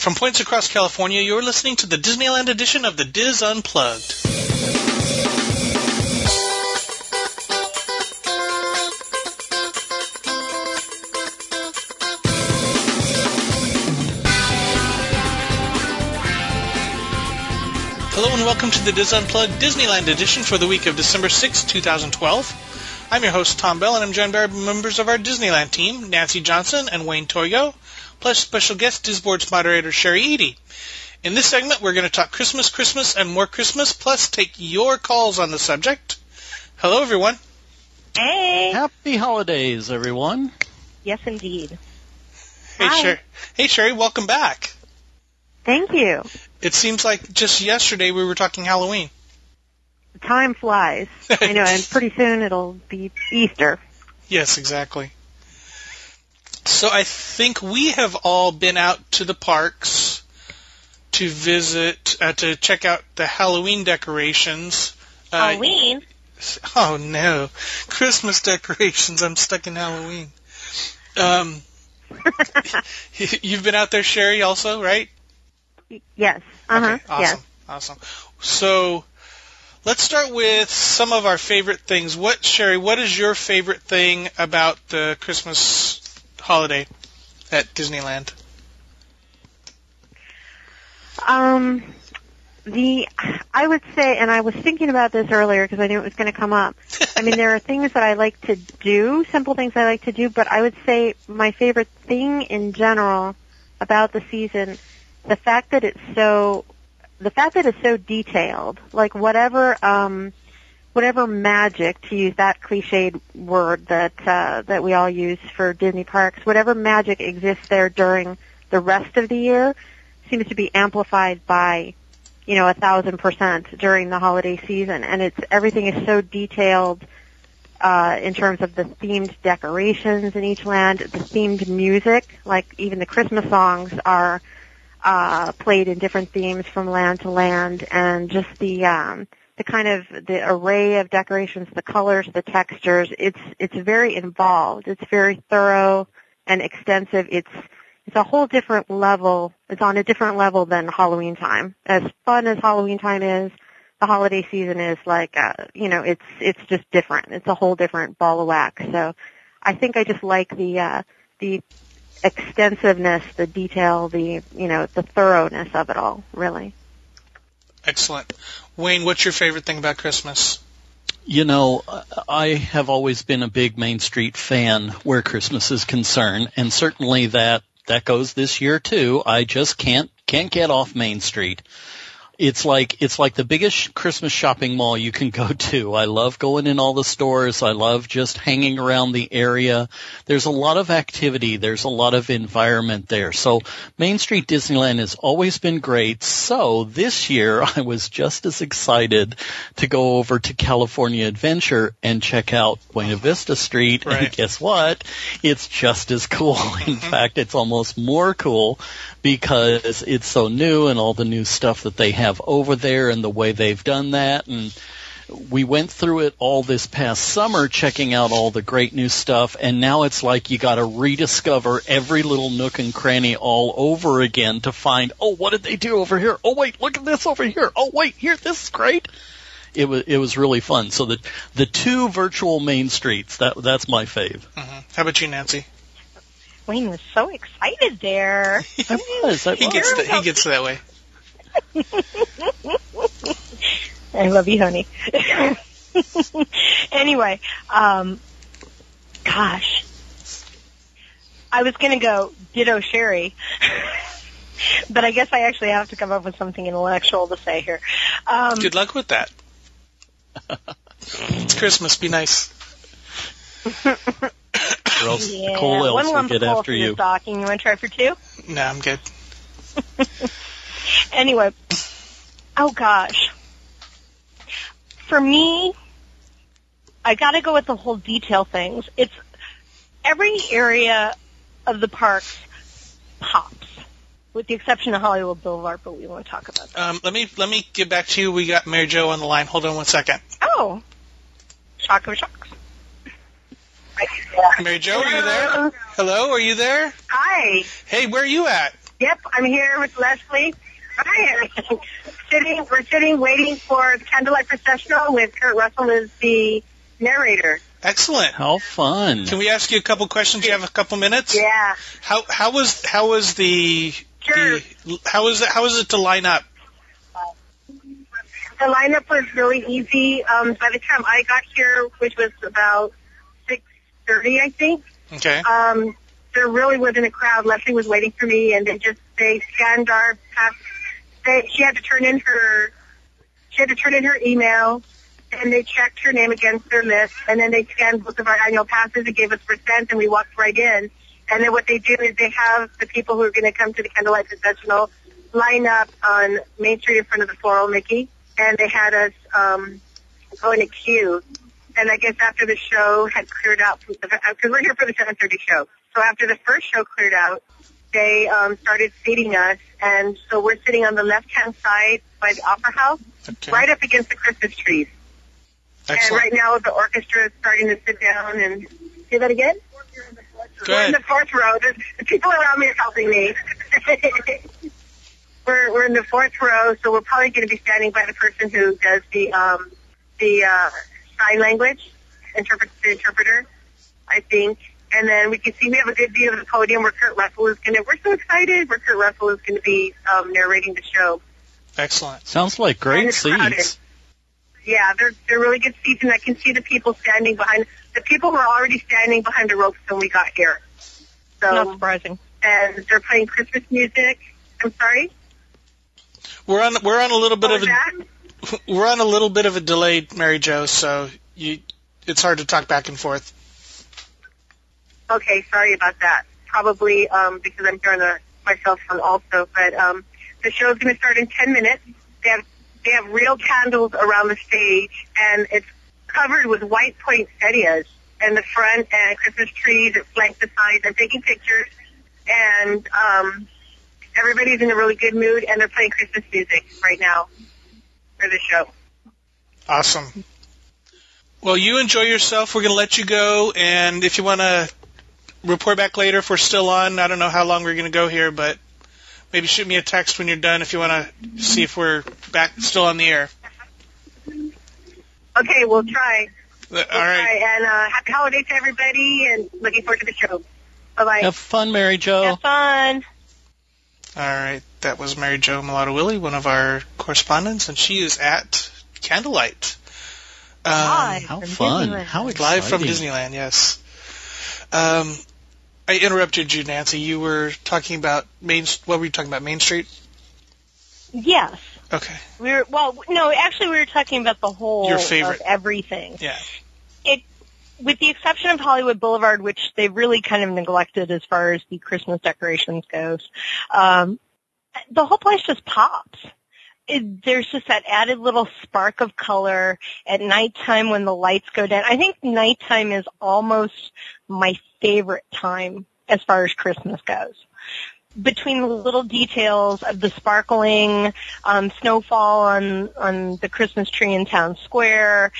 From points across California, you're listening to the Disneyland edition of the DIS Unplugged. Hello and welcome to the DIS Unplugged Disneyland edition for the week of December 6, 2012. I'm your host, Tom Bell, and I'm joined by members of our Disneyland team, Nancy Johnson and Wayne Toyo plus special guest DISboards moderator Sherry Edie. In this segment, we're going to talk Christmas, Christmas, and more Christmas, plus take your calls on the subject. Hello, everyone. Hey. Happy holidays, everyone. Yes, indeed. Hey, Hi. Sherry. Hey, Sherry. Welcome back. Thank you. It seems like just yesterday we were talking Halloween. Time flies. I know, and pretty soon it'll be Easter. Yes, exactly. So I think we have all been out to the parks to visit, uh, to check out the Halloween decorations. Uh, Halloween? Oh no, Christmas decorations. I'm stuck in Halloween. Um, you've been out there, Sherry, also, right? yes. Uh huh. Okay, awesome, Yes. awesome. So let's start with some of our favorite things. What, Sherry? What is your favorite thing about the Christmas holiday at Disneyland? Um, the I would say, and I was thinking about this earlier because I knew it was going to come up. I mean, there are things that I like to do, simple things I like to do, but I would say my favorite thing in general about the season, the fact that it's so, the fact that it's so detailed, like whatever, um, whatever magic, to use that cliched word that uh, that we all use for Disney parks, whatever magic exists there during the rest of the year seems to be amplified by you know a thousand percent during the holiday season. And it's everything is so detailed uh in terms of the themed decorations in each land the themed music like even the christmas songs are uh played in different themes from land to land and just the um the kind of the array of decorations the colors the textures it's it's very involved it's very thorough and extensive it's it's a whole different level. It's on a different level than Halloween time. As fun as Halloween time is, the holiday season is like, uh, you know, it's it's just different. It's a whole different ball of wax. So, I think I just like the uh, the extensiveness, the detail, the you know, the thoroughness of it all. Really. Excellent. Wayne, what's your favorite thing about Christmas? You know, I have always been a big Main Street fan where Christmas is concerned, and certainly that that goes this year too. I just can't can't get off Main Street. It's like it's like the biggest Christmas shopping mall you can go to. I love going in all the stores. I love just hanging around the area. There's a lot of activity. There's a lot of environment there. So Main Street Disneyland has always been great. So this year I was just as excited to go over to California Adventure and check out Buena Vista Street. Right. And guess what? It's just as cool. In mm-hmm. fact, it's almost more cool because it's so new and all the new stuff that they have over there and the way they've done that. And we went through it all this past summer checking out all the great new stuff. And now it's like you got to rediscover every little nook and cranny all over again to find oh what did they do over here? Oh wait look at this over here. Oh wait here this is great. It was it was really fun. So the the two virtual main streets that that's my fave. Hmm How about you, Nancy? Wayne was so excited there. I was, I He was. gets he gets that way. I love you, honey. anyway, um, gosh, I was gonna go ditto Sherry, but I guess I actually have to come up with something intellectual to say here. Um, Good luck with that. it's Christmas. Be nice. or else yeah, Cole Elves will get after you. stocking. You want to try for two? No, I'm good. Anyway, oh gosh. For me, I gotta go with the whole detail things. It's every area of the parks pops, with the exception of Hollywood Boulevard, but we won't talk about that. Um, let me let me get back to you. We got Mary Jo on the line. Hold on one second. Oh, shock of shocks. Mary Jo, are you there? Hello, are you there? Hi. Hey, where are you at? Yep, I'm here with Leslie. Hi, sitting, we're sitting waiting for the candlelight processional with Kurt Russell as the narrator. Excellent. How fun. Can we ask you a couple questions? You have a couple minutes? Yeah. How how was how was the Sure. the how was it how was it to line up? The lineup was really easy. Um, by the time I got here, which was about 6.30, I think, Okay. um, there really wasn't a crowd. Leslie was waiting for me, and they just they scanned our pass. They, she had to turn in her she had to turn in her email, and they checked her name against their list, and then they scanned both of our annual passes and gave us percent, and we walked right in. And then what they do is they have the people who are going to come to the candlelight processional line up on Main Street in front of the Floral Mickey, and they had us um, go in a queue. And I guess after the show had cleared out, because we're here for the 7:30 show. So after the first show cleared out, they um, started seating us, and so we're sitting on the left-hand side by the Opera House, Okay. right up against the Christmas trees. Excellent. And right now the orchestra is starting to sit down and say that again. Go We're in the fourth row. There's, the people around me are helping me. we're we're in the fourth row, so we're probably going to be standing by the person who does the um the uh, sign language interpret the interpreter, I think. And then we can see we have a good view of the podium where Kurt Russell is going to. We're so excited where Kurt Russell is going to be um, narrating the show. Excellent. Sounds like great it's crowded. seats. Yeah, they're they're really good seats, and I can see the people standing behind. The people were already standing behind the ropes when we got here. So Not surprising. and they're playing Christmas music. I'm sorry. We're on we're on a little bit What of a that? we're on a little bit of a delay, Mary Jo, so you it's hard to talk back and forth. Okay, sorry about that. Probably um, because I'm here on a, my cell phone also. But um, the show's going to start in 10 minutes. They have they have real candles around the stage, and it's covered with white poinsettias in the front and Christmas trees that flank the sides. I'm taking pictures, and um, everybody's in a really good mood, and they're playing Christmas music right now for the show. Awesome. Well, you enjoy yourself. We're going to let you go, and if you want to report back later, if we're still on, I don't know how long we're going to go here, but maybe shoot me a text when you're done if you want to see if we're back still on the air. Okay, we'll try. All We'll right. try. And uh, happy holidays to everybody, and looking forward to the show. Bye bye. Have fun, Mary Jo. Have fun. All right. That was Mary Jo Mulatto Willie, one of our correspondents, and she is at Candlelight. Um, Live How fun. Disneyland. How exciting. Live from Disneyland, yes. Um, I interrupted you, Nancy. You were talking about Main. What were you talking about? Main Street. Yes. Okay. We were well. No, actually, we were talking about the whole Your favorite. of everything. Yeah. It, with the exception of Hollywood Boulevard, which they've really kind of neglected as far as the Christmas decorations goes. Um, the whole place just pops. It, there's just that added little spark of color at nighttime when the lights go down. I think nighttime is almost my favorite time as far as Christmas goes. Between the little details of the sparkling um, snowfall on on the Christmas tree in town square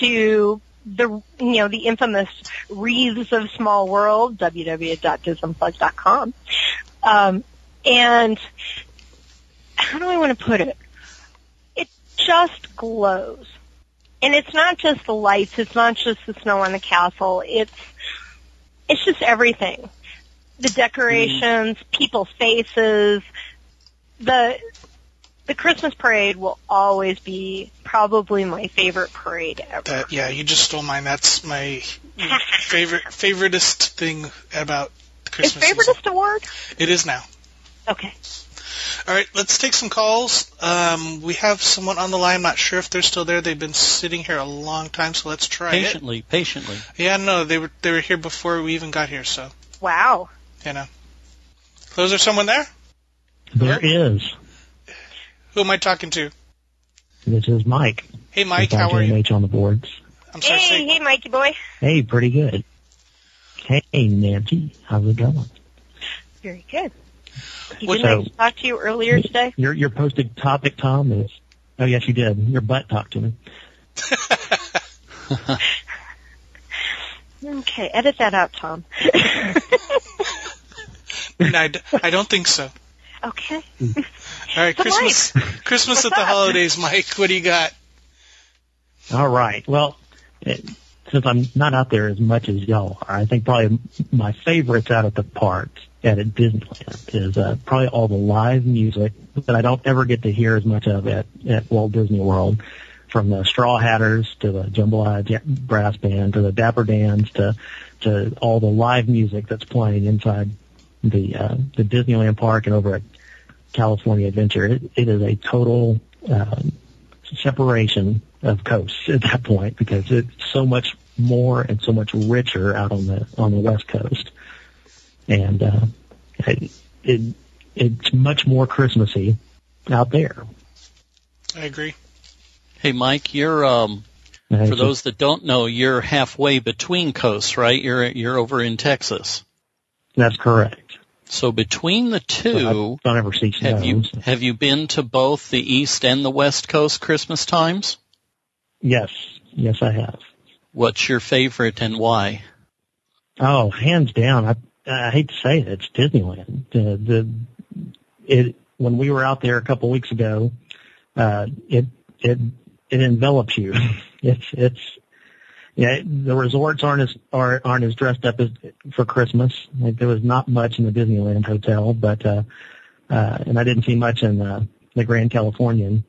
to the you know the infamous wreaths of small world www.disunplugged.com um, and how do I want to put it? It just glows. And it's not just the lights. It's not just the snow on the castle. It's it's just everything the decorations, mm. people's faces, the the Christmas parade will always be probably my favorite parade ever. That yeah. You just stole mine. That's my favorite favoritist thing about the Is Christmas season. award? It is now. Okay. All right, let's take some calls. Um, we have someone on the line. I'm not sure if they're still there. They've been sitting here a long time, so let's try it. Patiently, patiently. Yeah, no, they were they were here before we even got here, so Wow. you know. So is there someone there? There is. Who am I talking to? This is Mike. Hey, Mike, how are you? RJMH on the boards. I'm sorry. Hey, say- hey, Mikey boy. Hey, pretty good. Hey, Nancy, how's it going? Very good. You didn't I talk to you earlier today? Your your posted topic, Tom, is oh yes, you did. Your butt talked to me. Okay, edit that out, Tom. no, I, d- I don't think so. Okay. All right, So, Christmas, Christmas at the up? holidays, Mike. What do you got? All right. Well, it, since I'm not out there as much as y'all are, I think probably my favorites out at the parks at Disneyland is uh, probably all the live music that I don't ever get to hear as much of at, at Walt Disney World. From the Straw Hatters to the Jambalaya Brass Band to the Dapper Dans to to all the live music that's playing inside the uh, the Disneyland park and over at California Adventure. It, it is a total um, separation of coasts at that point because it's so much more and so much richer out on the on the west coast, and uh, it, it it's much more Christmassy out there. I agree. Hey, Mike, you're um, And it's for those that don't know, you're halfway between coasts, right? You're you're over in Texas. that's correct. So between the two, I don't ever see snow. have you have you been to both the east and the west coast Christmas times? Yes, yes, I have. What's your favorite and why? Oh, hands down. I I hate to say it, it's Disneyland. The the it when we were out there a couple weeks ago, uh, it it it envelops you. it's it's yeah. The resorts aren't as are, aren't as dressed up as for Christmas. Like there was not much in the Disneyland hotel, but uh, uh, and I didn't see much in the the Grand Californian,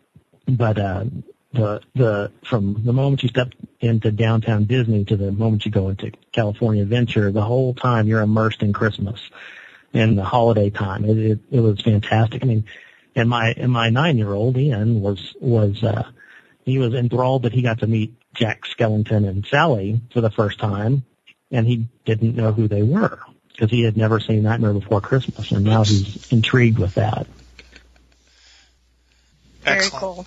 but uh, the the from the moment you step into downtown Disney to the moment you go into California Adventure, the whole time you're immersed in Christmas and the holiday time. It it, it was fantastic. I mean, and my and my nine year old Ian was was uh, he was enthralled that he got to meet Jack Skellington and Sally for the first time, and he didn't know who they were because he had never seen Nightmare Before Christmas, and now he's intrigued with that. Very Excellent. cool.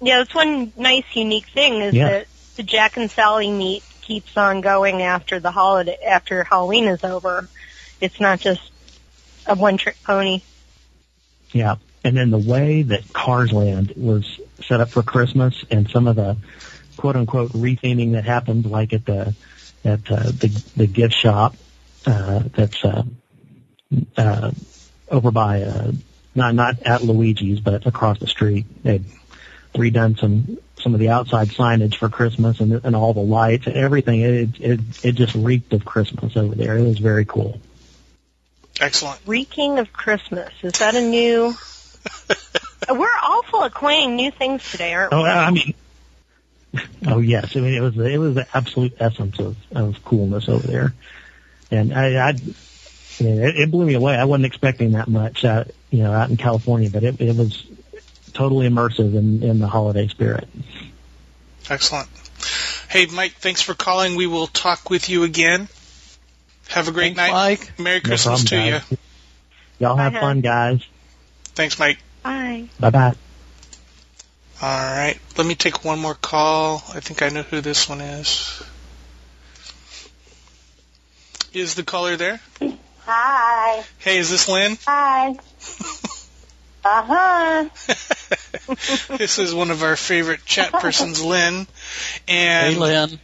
Yeah, that's one nice unique thing is Yeah. that the Jack and Sally meet keeps on going after the holiday after Halloween is over. It's not just a one trick pony. Yeah. And then the way that Cars Land was set up for Christmas and some of the quote unquote retheming that happened like at the at uh, the the gift shop uh that's uh uh over by uh not not at Luigi's but across the street. They'd redone some some of the outside signage for Christmas and and all the lights and everything. It it it just reeked of Christmas over there. It was very cool. Excellent. Reeking of Christmas. Is that a new We're awful at coining new things today, aren't we? Oh, I mean, oh yes. I mean, it was it was the absolute essence of of coolness over there, and I, I, I mean, it, it blew me away. I wasn't expecting that much, out, you know, out in California, but it it was totally immersive in in the holiday spirit. Excellent. Hey, Mike, thanks for calling. We will talk with you again. Have a great Thanks, night. Mike. Merry No Christmas problem, to guys. you. Y'all have Bye, fun, guys. Thanks, Mike. Bye. Bye bye. All right. Let me take one more call. I think I know who this one is. Is the caller there? Hi. Hey, is this Lynn? Hi. Uh huh. this is one of our favorite chat persons, Lynn. And Hey, Lynn.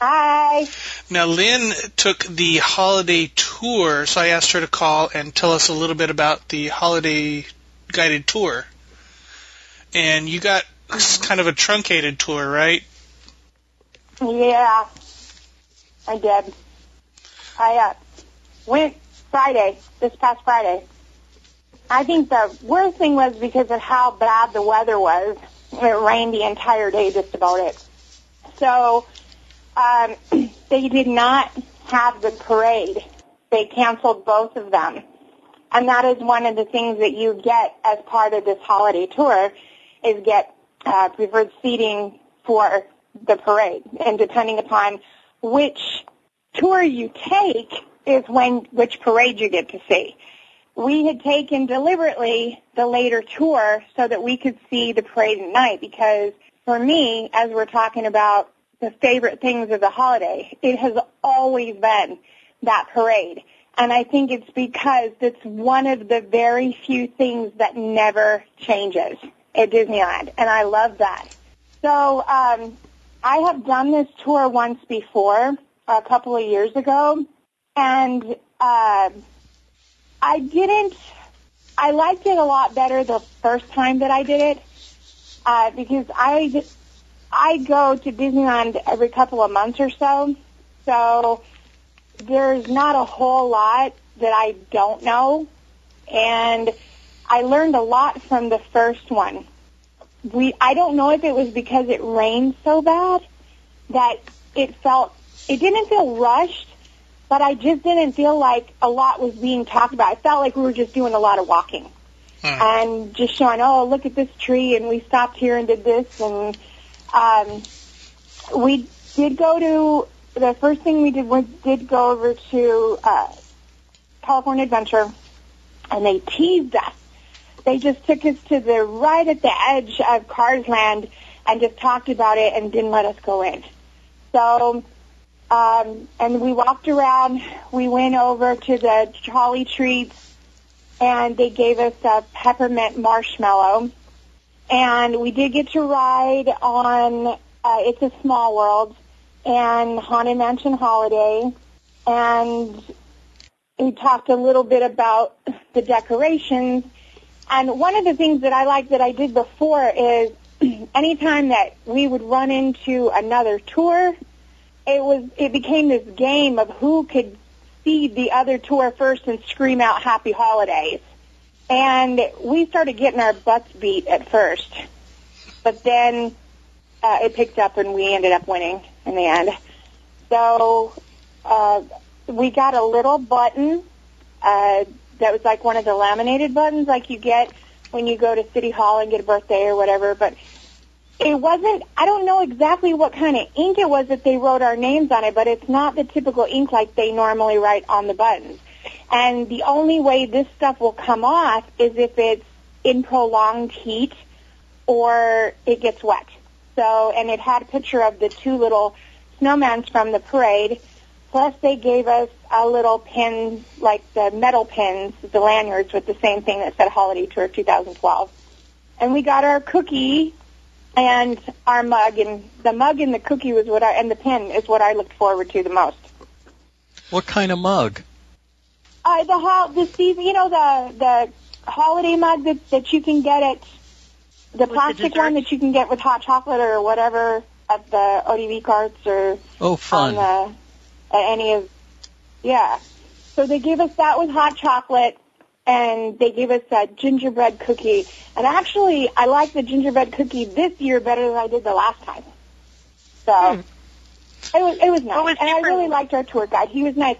Hi. now Lynn took the holiday tour, so I asked her to call and tell us a little bit about the holiday guided tour. And you got kind of a truncated tour, right? Yeah. I did. I uh, went Friday, this past Friday. I think the worst thing was because of how bad the weather was. It rained the entire day just about it. So um, they did not have the parade. They canceled both of them. And that is one of the things that you get as part of this holiday tour is get uh, preferred seating for the parade. And depending upon which tour you take is when which parade you get to see. We had taken deliberately the later tour so that we could see the parade at night because for me, as we're talking about the favorite things of the holiday, it has always been that parade. And I think it's because it's one of the very few things that never changes at Disneyland. And I love that. So um, I have done this tour once before, a couple of years ago, and uh, I didn't. I liked it a lot better the first time that I did it uh, because I I go to Disneyland every couple of months or so, so there's not a whole lot that I don't know, and I learned a lot from the first one. We I don't know if it was because it rained so bad that it felt it didn't feel rushed, but I just didn't feel like a lot was being talked about. I felt like we were just doing a lot of walking Hmm. and just showing, oh, look at this tree, and we stopped here and did this, and um, we did go to the first thing we did was did go over to uh, California Adventure, and they teased us. They just took us to the right at the edge of Cars Land and just talked about it and didn't let us go in. So, um, and we walked around. We went over to the trolley Treats, and they gave us a peppermint marshmallow. And we did get to ride on uh, It's a Small World and Haunted Mansion Holiday. And we talked a little bit about the decorations. And one of the things that I like that I did before is anytime that we would run into another tour, it was it became this game of who could feed the other tour first and scream out happy holidays. And we started getting our butts beat at first. But then uh, it picked up and we ended up winning in the end. So uh, we got a little button uh, that was like one of the laminated buttons like you get when you go to City Hall and get a birthday or whatever. But it wasn't, I don't know exactly what kind of ink it was that they wrote our names on it, but it's not the typical ink like they normally write on the buttons. And the only way this stuff will come off is if it's in prolonged heat or it gets wet. So, and it had a picture of the two little snowmans from the parade. Plus they gave us a little pin, like the metal pins, the lanyards with the same thing that said Holiday Tour 2012. And we got our cookie and our mug, and the mug and the cookie was what I, and the pin is what I looked forward to the most. What kind of mug? Uh, the hol- the season, you know, the the holiday mug that that you can get at the the plastic one that you can get with hot chocolate or whatever at the ODV carts or Oh, fun. on the at any of yeah. So they gave us that with hot chocolate and they gave us that gingerbread cookie. And actually I like the gingerbread cookie this year better than I did the last time. So Hmm. it was it was nice. Was and I really liked our tour guide. He was nice.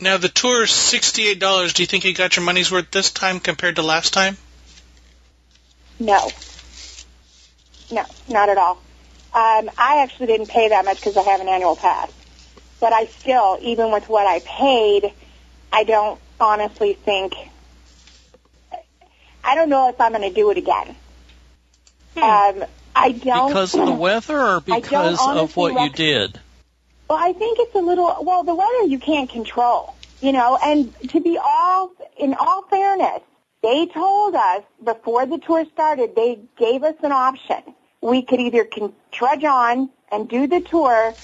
Now the tour is sixty-eight dollars. Do you think you got your money's worth this time compared to last time? No. No, not at all. Um, I actually didn't pay that much because I have an annual pass. But I still, even with what I paid, I don't honestly think, I don't know if I'm going to do it again. Um, I don't. Because of the weather or I because of honestly what you did? Well, I think it's a little. Well, the weather you can't control, you know. And to be all in all fairness, they told us before the tour started, they gave us an option. We could either can trudge on and do the tour,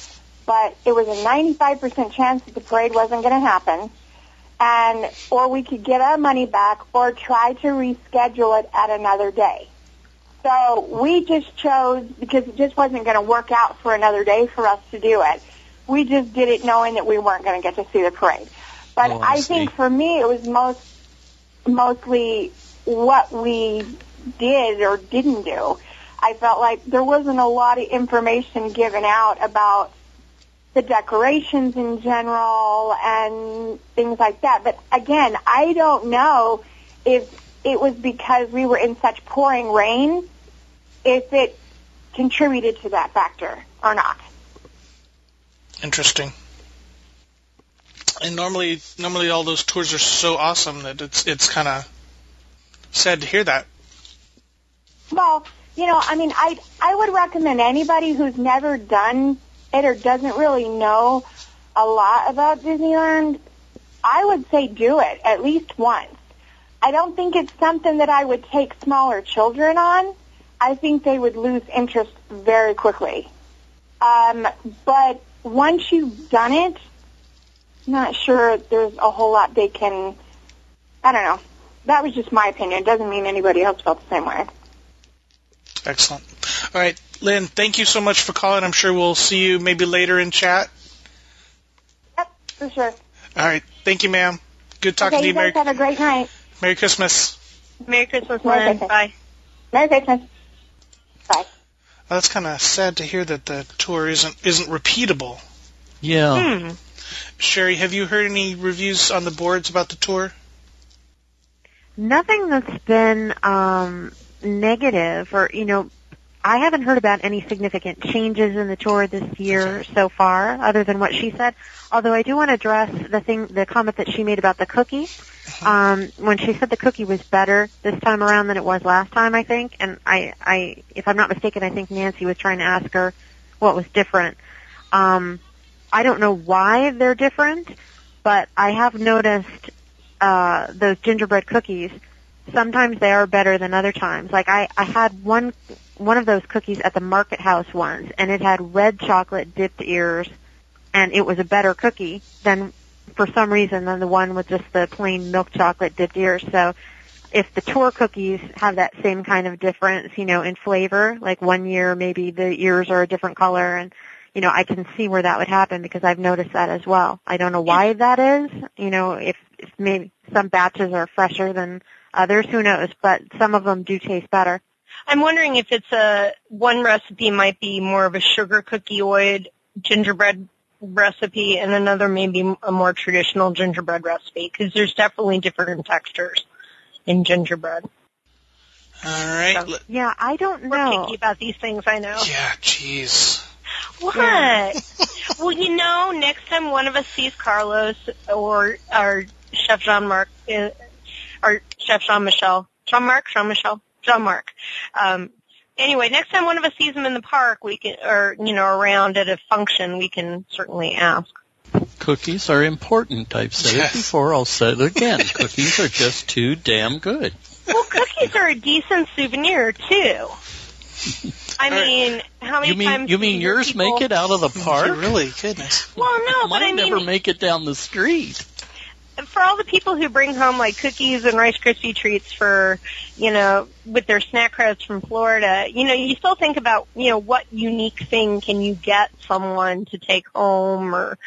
but it was a 95% chance that the parade wasn't going to happen, and or we could get our money back or try to reschedule it at another day. So we just chose because it just wasn't going to work out for another day for us to do it. We just did it knowing that we weren't going to get to see the parade. But Oh, I I think for me it was most mostly what we did or didn't do. I felt like there wasn't a lot of information given out about the decorations in general and things like that. But again, I don't know if it was because we were in such pouring rain, if it contributed to that factor or not. Interesting. And normally, normally all those tours are so awesome that it's it's kind of sad to hear that. Well, you know, I mean, I I would recommend anybody who's never done it or doesn't really know a lot about Disneyland. I would say do it at least once. I don't think it's something that I would take smaller children on. I think they would lose interest very quickly. Um, but once you've done it, I'm not sure there's a whole lot they can I don't know. That was just my opinion. It doesn't mean anybody else felt the same way. Excellent. All right, Lynn, thank you so much for calling. I'm sure we'll see you maybe later in chat. Yep, for sure. All right, thank you, ma'am. Good talking okay, to you. you guys Merry, have a great night. Merry Christmas. Merry Christmas, Merry Lynn. Christmas. Bye. Merry Christmas. Bye. Well, that's kind of sad to hear that the tour isn't isn't repeatable. Yeah. Hmm. Sherry, have you heard any reviews on the boards about the tour? Nothing that's been um, negative, or you know, I haven't heard about any significant changes in the tour this year so far, other than what she said. Although I do want to address the thing, the comment that she made about the cookie. Um, when she said the cookie was better this time around than it was last time, I think, and I, I, if I'm not mistaken, I think Nancy was trying to ask her what was different. Um, I don't know why they're different, but I have noticed uh, those gingerbread cookies. Sometimes they are better than other times. Like I, I had one one of those cookies at the market house once, and it had red chocolate dipped ears, and it was a better cookie than for some reason than the one with just the plain milk chocolate dipped ears. So if the tour cookies have that same kind of difference, you know, in flavor, like one year maybe the ears are a different color and you know, I can see where that would happen because I've noticed that as well. I don't know why that is. You know, if, if maybe some batches are fresher than others, who knows? But some of them do taste better. I'm wondering if it's a one recipe might be more of a sugar cookie oid gingerbread recipe, and another maybe a more traditional gingerbread recipe because there's definitely different textures in gingerbread. All right. So- Yeah, I don't know. We're know. picky about these things, I know. yeah, jeez. What? well, you know, next time one of us sees Carlos or our Chef Jean Marc uh, or Chef Jean Michel, Jean Marc, Jean Michel, Jean Marc. Um, anyway, next time one of us sees him in the park, we can, or you know, around at a function, we can certainly ask. Cookies are important. I've said Yes. it before. I'll say it again. Cookies are just too damn good. Well, cookies are a decent souvenir too. I All right. mean, how many You mean times you mean yours people- make it out of the park? Really, goodness. Well, no, but I Mine mean, never make it down the street. For all the people who bring home like cookies and Rice Krispie treats for, you know, with their snack crowds from Florida, you know, you still think about, you know, what unique thing can you get someone to take home or,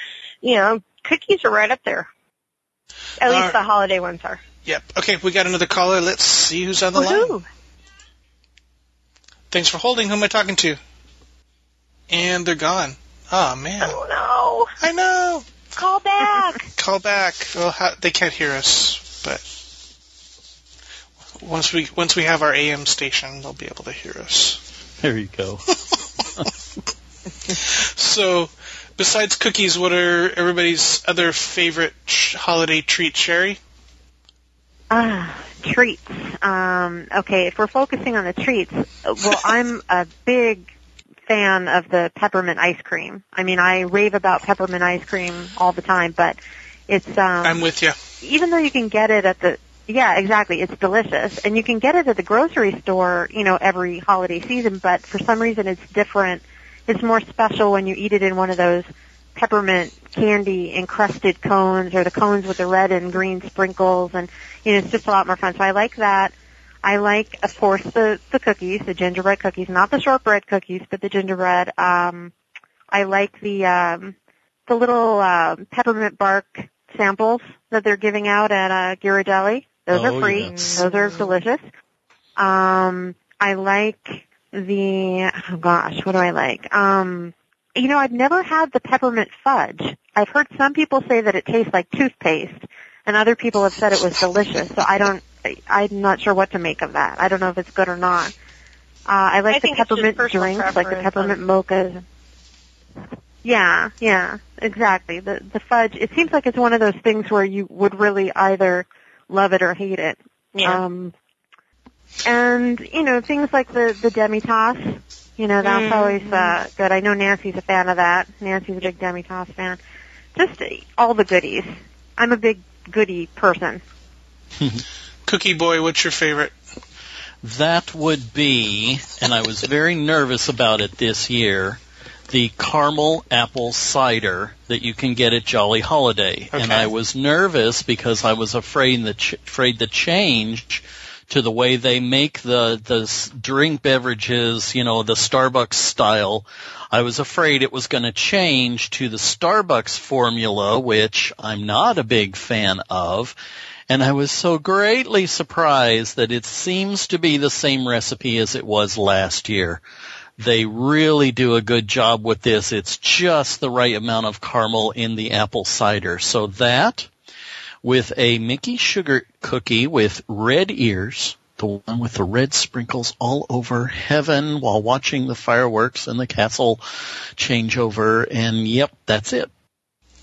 you know, cookies are right up there. At least the holiday ones are. Yep. Okay, we got another caller. Let's see who's on the line. Thanks for holding. Who am I talking to? And they're gone. Oh man. Oh no. I know. Call back! Call back. Well, how, they can't hear us, but once we once we have our AM station, they'll be able to hear us. There you go. So, besides cookies, what are everybody's other favorite sh- holiday treats, Sherry? Ah, treats. Um, okay, if we're focusing on the treats, well, I'm a big fan of the peppermint ice cream. I mean, I rave about peppermint ice cream all the time, but it's um, I'm with you. even though you can get it at the yeah, exactly. It's delicious, and you can get it at the grocery store, you know, every holiday season. But for some reason, it's different. It's more special when you eat it in one of those peppermint candy encrusted cones, or the cones with the red and green sprinkles, and you know, it's just a lot more fun. So I like that. I like, of course, the the cookies, the gingerbread cookies, not the shortbread cookies, but the gingerbread. Um, I like the um, the little uh, peppermint bark samples that they're giving out at uh, Ghirardelli. Those Oh, are free. yes. Those are delicious. Um, I like the oh gosh, what do I like? Um, you know, I've never had the peppermint fudge. I've heard some people say that it tastes like toothpaste, and other people have said it was delicious. So I don't. I- I'm not sure what to make of that. I don't know if it's good or not. Uh, I like I the think it's just peppermint drinks, like the preference peppermint mochas. Yeah, yeah, exactly. The the fudge. It seems like it's one of those things where you would really either love it or hate it. Yeah. Um, and you know things like the the demitasse. You know that's Mhm. always uh, good. I know Nancy's a fan of that. Nancy's a big demitasse fan. Just uh, all the goodies. I'm a big goodie person. Cookie Boy, what's your favorite? That would be, and I was very nervous about it this year, the caramel apple cider that you can get at Jolly Holiday. Okay. And I was nervous because I was afraid the ch- afraid the change to the way they make the the drink beverages, you know, the Starbucks style. I was afraid it was going to change to the Starbucks formula, which I'm not a big fan of. And I was so greatly surprised that it seems to be the same recipe as it was last year. They really do a good job with this. It's just the right amount of caramel in the apple cider. So that with a Mickey sugar cookie with red ears, the one with the red sprinkles all over heaven while watching the fireworks and the castle changeover. And yep, that's it.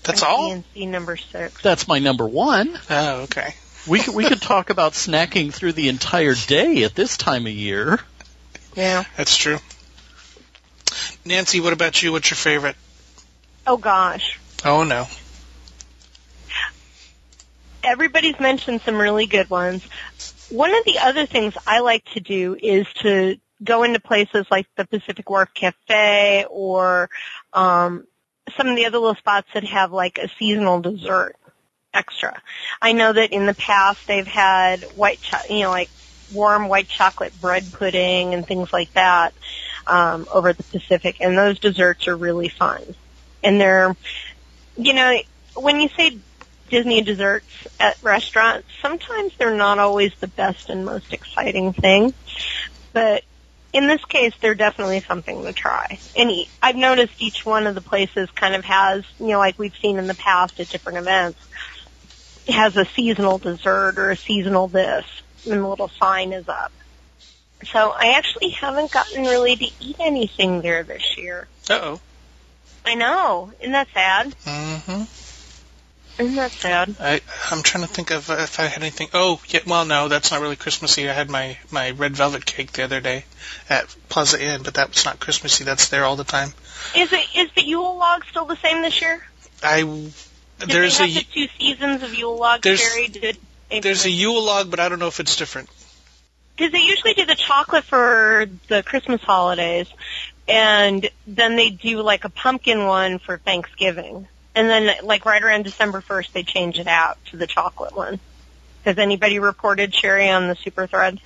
That's all? DNC number six. That's my number one. Oh, okay. We could, we could talk about snacking through the entire day at this time of year. Yeah. That's true. Nancy, what about you? What's your favorite? Oh gosh. Oh no. Everybody's mentioned some really good ones. One of the other things I like to do is to go into places like the Pacific Wharf Cafe or um, some of the other little spots that have like a seasonal dessert extra. I know that in the past they've had white, cho- you know, like warm white chocolate bread pudding and things like that um, over the Pacific, and those desserts are really fun. And they're, you know, when you say Disney desserts at restaurants, sometimes they're not always the best and most exciting thing, but in this case, they're definitely something to try. And I've noticed each one of the places kind of has, you know, like we've seen in the past at different events, has a seasonal dessert or a seasonal this, and the little sign is up. So I actually haven't gotten really to eat anything there this year. Uh oh. I know. Isn't that sad? Mm-hmm. Isn't that sad? I I'm trying to think of uh, if I had anything. Oh, yeah. Well, no, that's not really Christmassy. I had my my red velvet cake the other day at Plaza Inn, but that's not Christmassy. That's there all the time. Is it is the Yule log still the same this year? I Did there's they a the two seasons of Yule log there's- Sherry? Did there's a Yule log, but I don't know if it's different. Because they usually do the chocolate for the Christmas holidays, and then they do like a pumpkin one for Thanksgiving, and then like right around December first they change it out to the chocolate one. Has anybody reported Sherry on the super thread?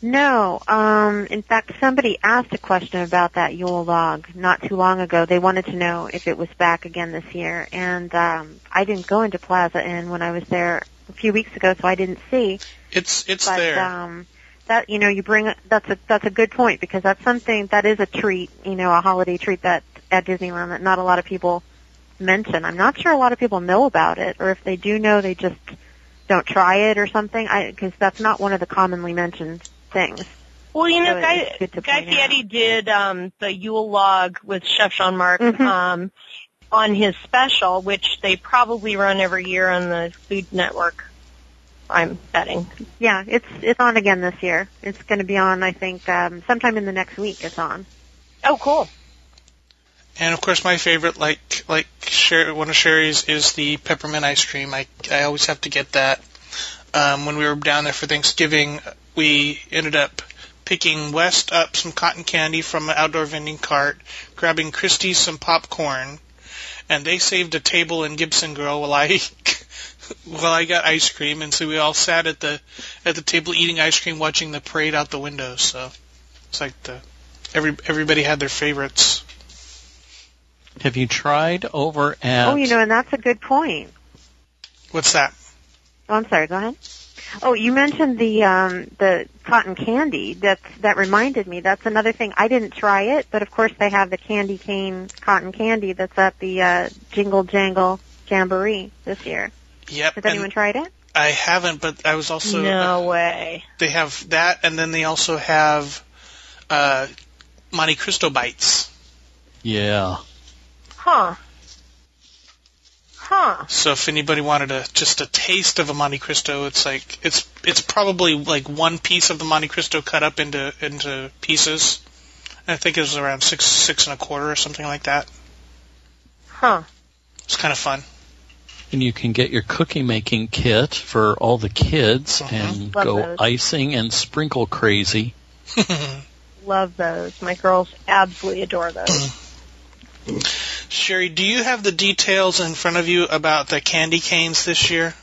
No. Um, in fact, somebody asked a question about that Yule log not too long ago. They wanted to know if it was back again this year, and um, I didn't go into Plaza Inn when I was there few weeks ago, so I didn't see. It's it's but there. um, that you know, you bring that's a that's a good point because that's something that is a treat, you know, a holiday treat that at Disneyland that not a lot of people mention. I'm not sure a lot of people know about it, or if they do know, they just don't try it or something. I because that's not one of the commonly mentioned things. Well, you know, So Guy, it's good to Guy point out. Fieri did um, the Yule log with Chef Jean Marc Mhm. um, on his special, which they probably run every year on the Food Network. I'm betting. Yeah, it's it's on again this year. It's going to be on, I think, um, sometime in the next week. It's on. Oh, cool. And of course, my favorite, like like Sher- one of Sherry's, is the peppermint ice cream. I I always have to get that. Um, when we were down there for Thanksgiving, we ended up picking West up some cotton candy from an outdoor vending cart, grabbing Christie some popcorn, and they saved a table in Gibson Girl while I while I got ice cream, and so we all sat at the at the table eating ice cream, watching the parade out the window. So it's like the every everybody had their favorites. Have you tried over at? Oh, you know, and that's a good point. What's that? Oh, I'm sorry. Go ahead. Oh, you mentioned the um the cotton candy. That's that reminded me. That's another thing. I didn't try it, but of course they have the candy cane cotton candy that's at the uh Jingle Jangle Jamboree this year. Yep. Has anyone tried it? I haven't, but I was also no way. they have that, and then they also have uh, Monte Cristo bites. Yeah. Huh. Huh. So if anybody wanted a just a taste of a Monte Cristo, it's like it's it's probably like one piece of the Monte Cristo cut up into into pieces. And I think it was around six six and a quarter or something like that. Huh. It's kind of fun. And you can get your cookie making kit for all the kids Mhm. and Love go those. icing and sprinkle crazy. love those. My girls absolutely adore those. Sherry, do you have the details in front of you about the candy canes this year?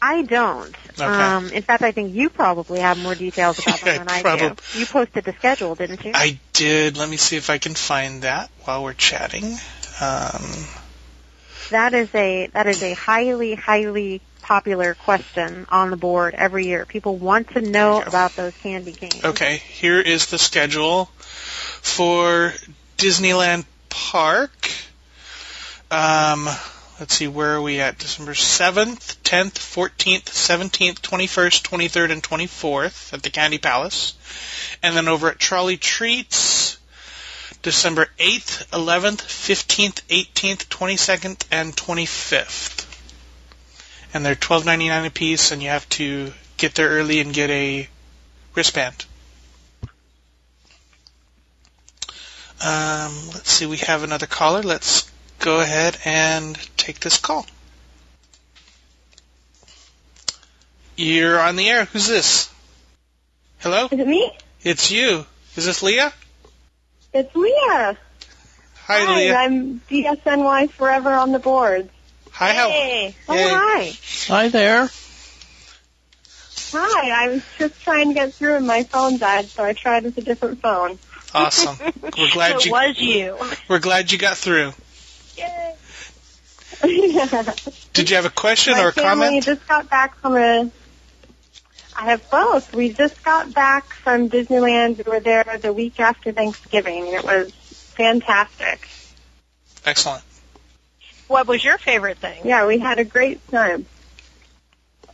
I don't. Okay. Um, in fact, I think you probably have more details about them Yeah, than I do. You posted the schedule, didn't you? I did. Let me see if I can find that while we're chatting. Um, That is a that is a highly highly popular question on the board every year. People want to know There you go. about those candy canes. okay, here is the schedule for Disneyland Park. Um, let's see, where are we at? December 7th, 10th, 14th, 17th, 21st, 23rd, and 24th at the Candy Palace. And then over at Trolley Treats, December 8th, 11th, 15th, 18th, 22nd, and 25th. And they're $12.99 a piece, and you have to get there early and get a wristband. Um, let's see, we have another caller. Let's go ahead and take this call. You're on the air. Who's this? Hello? Is it me? It's you. Is this Leah? It's Leah. Hi, Leah. I'm DSNY forever on the boards. Hi, how? Hey. Oh Yay. hi. Hi there. Hi, I was just trying to get through and my phone died, so I tried with a different phone. Awesome. We're glad it you was you. we're glad you got through. Yay. Did you have a question my or a family comment? just got back from a. I have both. We just got back from Disneyland. We were there the week after Thanksgiving, and it was fantastic. Excellent. What was your favorite thing? Yeah, we had a great time.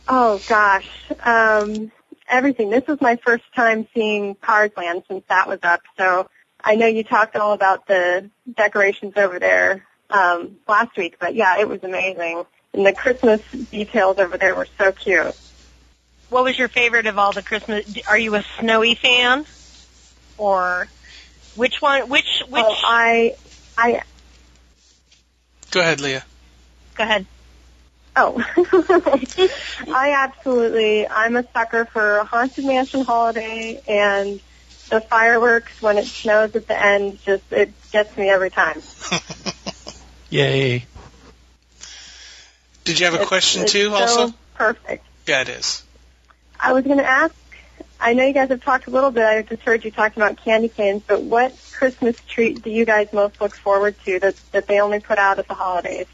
Oh gosh, um, everything. This was my first time seeing Cars Land since that was up. So I know you talked all about the decorations over there um, last week, but yeah, it was amazing. And the Christmas details over there were so cute. What was your favorite of all the Christmas? Are you a snowy fan, or which one? Which which? Oh, I, I, Go ahead, Leah. go ahead. Oh, I absolutely, I'm a sucker for a Haunted Mansion Holiday and the fireworks when it snows at the end. Just it gets me every time. Yay. Did you have a It's- question it's too? so Also, perfect. yeah, it is. I was going to ask. I know you guys have talked a little bit. I just heard you talking about candy canes, but what Christmas treat do you guys most look forward to that that they only put out at the holidays?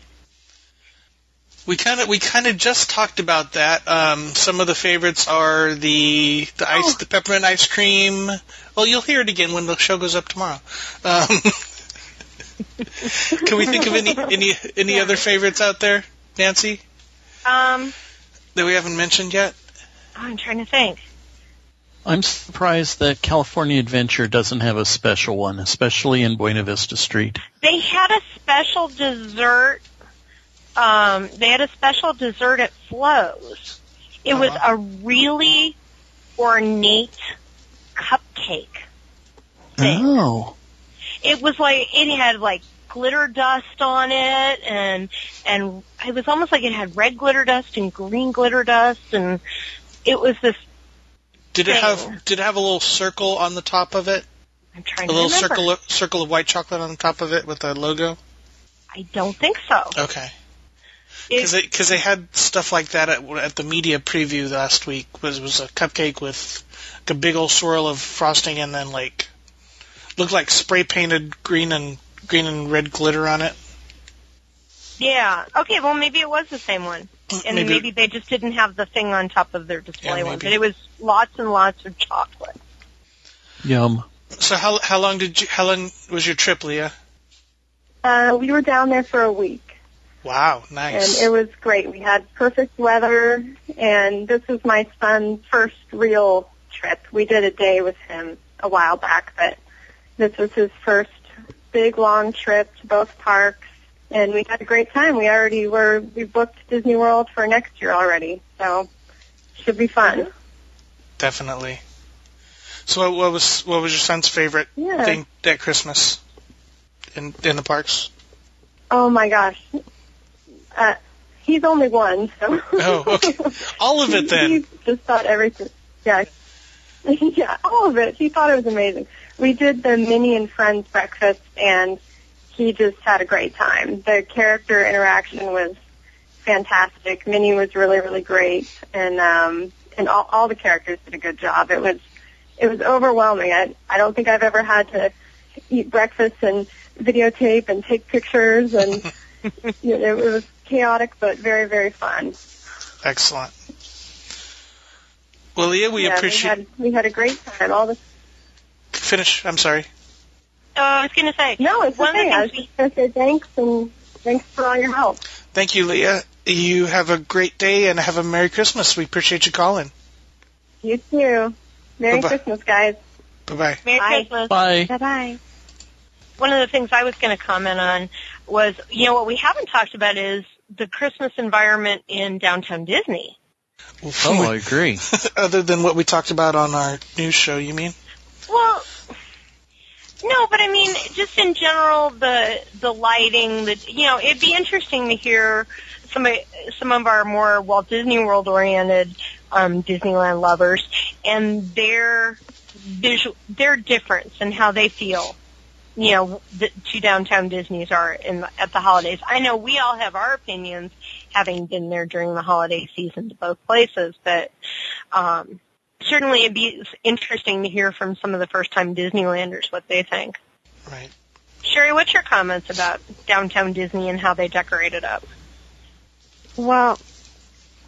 We kind of we kind of just talked about that. Um, some of the favorites are the the ice, Oh. the peppermint ice cream. Well, you'll hear it again when the show goes up tomorrow. Um, can we think of any any any Yeah. other favorites out there, Nancy, Um, that we haven't mentioned yet? I'm trying to think. I'm surprised that California Adventure doesn't have a special one, especially in Buena Vista Street. They had a special dessert. Um, they had a special dessert at Flo's. It was Uh-huh. a really ornate cupcake. thing. Oh. It was like it had like glitter dust on it, and and it was almost like it had red glitter dust and green glitter dust, and it was this. Did it have did it have a little circle on the top of it? I'm trying to A little remember. circle of, circle of white chocolate on the top of it with a logo. I don't think so. Okay. It- Because they, cause they had stuff like that at, at the media preview last week. Was was a cupcake with like a big old swirl of frosting and then like looked like spray painted green and green and red glitter on it. Yeah. Okay. Well, maybe it was the same one, and maybe, they just didn't have the thing on top of their display Yeah, one. But it was lots and lots of chocolate. Yum. So how how long did you how long was your trip, Leah? Uh, we were down there for a week, Wow, nice. and it was great. We had perfect weather, and this was my son's first real trip. We did a day with him a while back, but this was his first big long trip to both parks, and we had a great time. We already were we booked Disney World for next year already, so should be fun. Mm-hmm. Definitely. So what, what was what was your son's favorite Yeah. thing at Christmas in in the parks? Oh my gosh. Uh, he's only one, so. Oh, okay. All of it then. he just thought everything. Yeah. yeah, all of it. He thought it was amazing. We did the Minnie and Friends breakfast, and he just had a great time. The character interaction was fantastic. Minnie was really, really great, and um, and all, all the characters did a good job. It was it was overwhelming. I I don't think I've ever had to eat breakfast and videotape and take pictures, and you know, it was chaotic but very, very fun. Excellent. Well, Leah, we yeah, appreciate. We had, we had a great time. All the Finish. I'm sorry. Oh, I was going to say. no, it's One of the okay. I was we- going to say thanks and thanks for all your help. Thank you, Leah. You have a great day and have a Merry Christmas. We appreciate you calling. You too. Merry Bye-bye. Christmas, guys. Bye bye. Merry Bye. Christmas. Bye. Bye bye. One of the things I was going to comment on was, you know, what we haven't talked about is the Christmas environment in downtown Disney. Oh, I agree. Other than what we talked about on our news show, you mean? Well, no, but I mean, just in general, the the lighting, the you know, it'd be interesting to hear some of some of our more Walt Disney World oriented um, Disneyland lovers and their visual, their difference and how they feel. You know, the two downtown Disneys are in the, at the holidays. I know we all have our opinions, having been there during the holiday season to both places, but um, certainly it'd be interesting to hear from some of the first time Disneylanders what they think. Right. Sherry, what's your comments about downtown Disney and how they decorate it up? Well,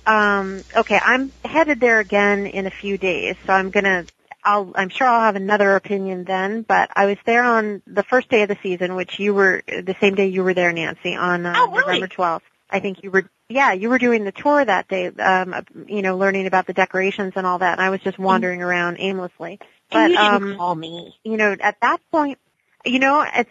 um, okay, I'm headed there again in a few days, so I'm gonna. I'll, I'm sure I'll have another opinion then, but I was there on the first day of the season, which you were the same day you were there, Nancy, on uh, Oh, really? November 12th. I think you were, yeah, you were doing the tour that day, um, you know, learning about the decorations and all that, and I was just wandering around aimlessly. But, and you didn't um, call me. you know, at that point, you know, it's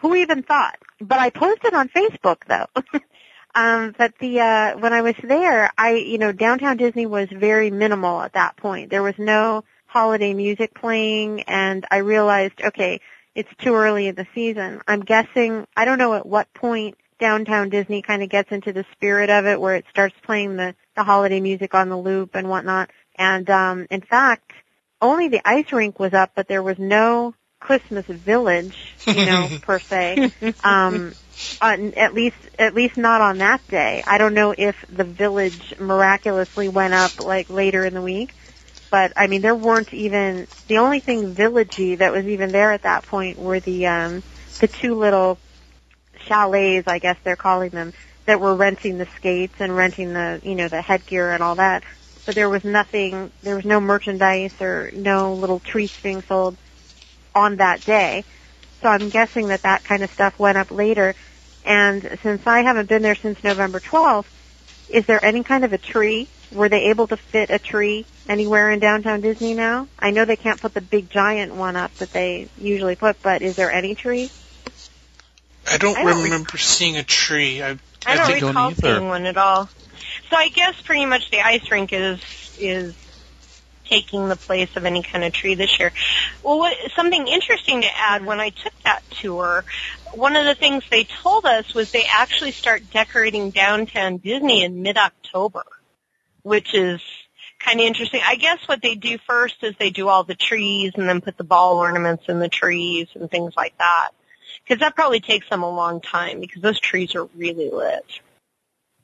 who even thought? But I posted on Facebook though. um, but the uh, when I was there, I you know, downtown Disney was very minimal at that point. There was no holiday music playing, and I realized, okay, it's too early in the season. I'm guessing I don't know at what point downtown Disney kind of gets into the spirit of it, where it starts playing the the holiday music on the loop and whatnot. And um, in fact, only the ice rink was up, but there was no Christmas village, you know, per se. Um, on, at least, at least not on that day. I don't know if the village miraculously went up like later in the week, but I mean, there weren't even the only thing villagey that was even there at that point were the um, the two little chalets, I guess they're calling them, that were renting the skates and renting the, you know, the headgear and all that. But there was nothing, there was no merchandise or no little treats being sold on that day. So I'm guessing that that kind of stuff went up later. And since I haven't been there since November 12th, is there any kind of a tree? Were they able to fit a tree anywhere in downtown Disney now? I know they can't put the big giant one up that they usually put, but is there any tree? I don't I don't remember seeing a tree. I, I don't think don't recall either. seeing one at all. So I guess pretty much the ice rink is is taking the place of any kind of tree this year. Well, what, something interesting to add when I took that tour, one of the things they told us was they actually start decorating downtown Disney in mid-October, which is kind of interesting. I guess what they do first is they do all the trees and then put the ball ornaments in the trees and things like that. Because that probably takes them a long time because those trees are really lit.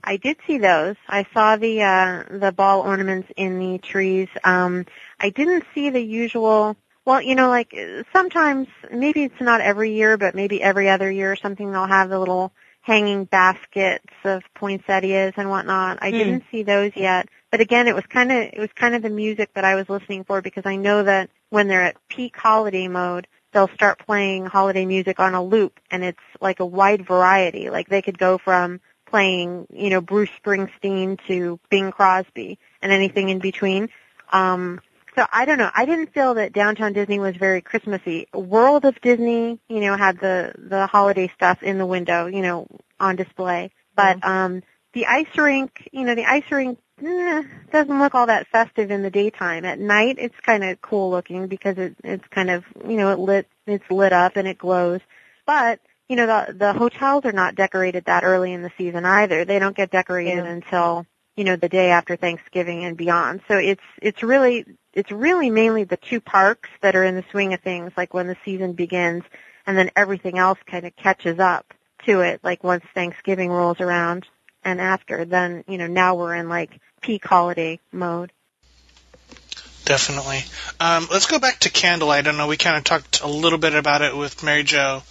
I did see those. I saw the uh the ball ornaments in the trees. Um I didn't see the usual well, you know, like sometimes maybe it's not every year, but maybe every other year or something they'll have the little hanging baskets of poinsettias and whatnot. I Hmm. didn't see those yet. But again, it was kind of it was kind of the music that I was listening for because I know that when they're at peak holiday mode, they'll start playing holiday music on a loop and it's like a wide variety. Like they could go from playing, you know, Bruce Springsteen to Bing Crosby and anything in between. Um so I don't know. I didn't feel that downtown Disney was very Christmassy. World of Disney, you know, had the the holiday stuff in the window, you know, on display. But um the ice rink, you know, the ice rink eh, doesn't look all that festive in the daytime. At night, it's kind of cool looking because it, it's kind of, you know, it lit, it's lit up and it glows. But you know, the the hotels are not decorated that early in the season either. They don't get decorated Yeah. until you know, the day after Thanksgiving and beyond. So it's it's really it's really mainly the two parks that are in the swing of things, like when the season begins, and then everything else kind of catches up to it, like once Thanksgiving rolls around and after. Then you know now we're in like peak holiday mode. Definitely. Um, let's go back to candlelight. I know we kind of talked a little bit about it with Mary Jo,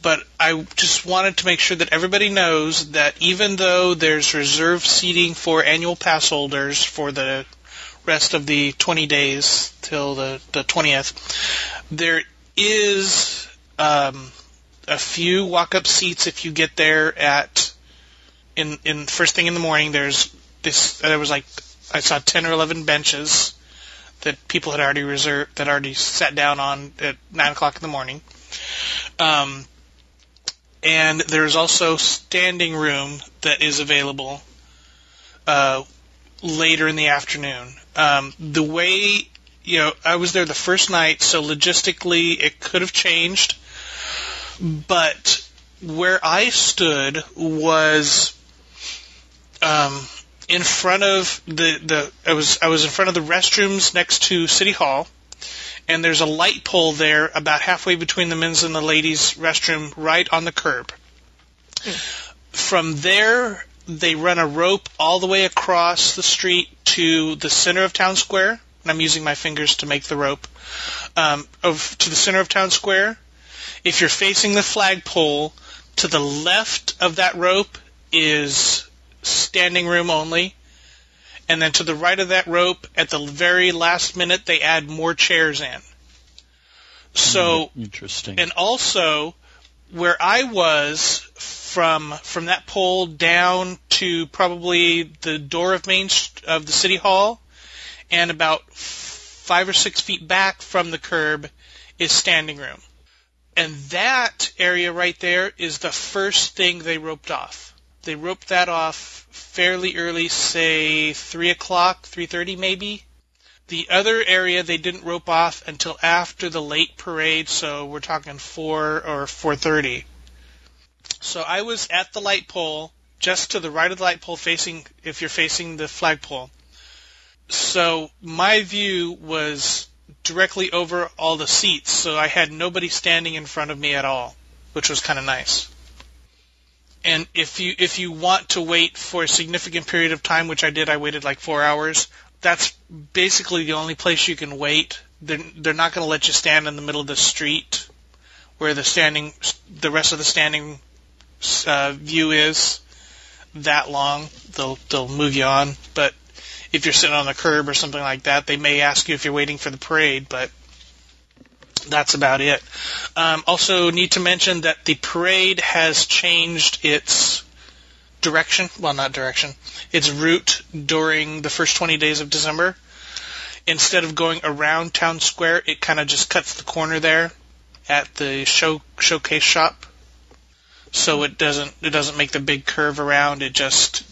but I just wanted to make sure that everybody knows that even though there's reserved seating for annual pass holders for the rest of the 20 days till the, the 20th, there is um, a few walk-up seats if you get there at in in first thing in the morning. There's this. There was like I saw 10 or 11 benches that people had already reserved, that already sat down on at nine o'clock in the morning. Um, and there's also standing room that is available uh, later in the afternoon. Um, the way you know, I was there the first night, so logistically it could have changed, but where I stood was um, in front of the, the I was I was in front of the restrooms next to City Hall, and there's a light pole there about halfway between the men's and the ladies' restroom, right on the curb. From there, they run a rope all the way across the street to the center of town square. And I'm using my fingers to make the rope. Um, of to the center of town square. If you're facing the flagpole, to the left of that rope is standing room only. And then to the right of that rope, at the very last minute, they add more chairs in. So, hmm, Interesting. and also where I was from from that pole down to probably the door of Main of the city hall, and about five or six feet back from the curb is standing room, and that area right there is the first thing they roped off. They roped that off fairly early, say three o'clock, three thirty maybe. The other area they didn't rope off until after the late parade, so we're talking four or four thirty. So I was at the light pole, just to the right of the light pole, facing if you're facing the flagpole. So my view was directly over all the seats, so I had nobody standing in front of me at all, which was kind of nice. And if you if you want to wait for a significant period of time, which I did, I waited like four hours. That's basically the only place you can wait. They're they're not going to let you stand in the middle of the street where the standing the rest of the standing uh, view is that long. They'll they'll move you on. But if you're sitting on the curb or something like that, they may ask you if you're waiting for the parade. But that's about it. Um, also, need to mention that the parade has changed its direction. Well, not direction. Its route during the first 20 days of December. Instead of going around town square, it kind of just cuts the corner there at the show showcase shop. So it doesn't it doesn't make the big curve around. It just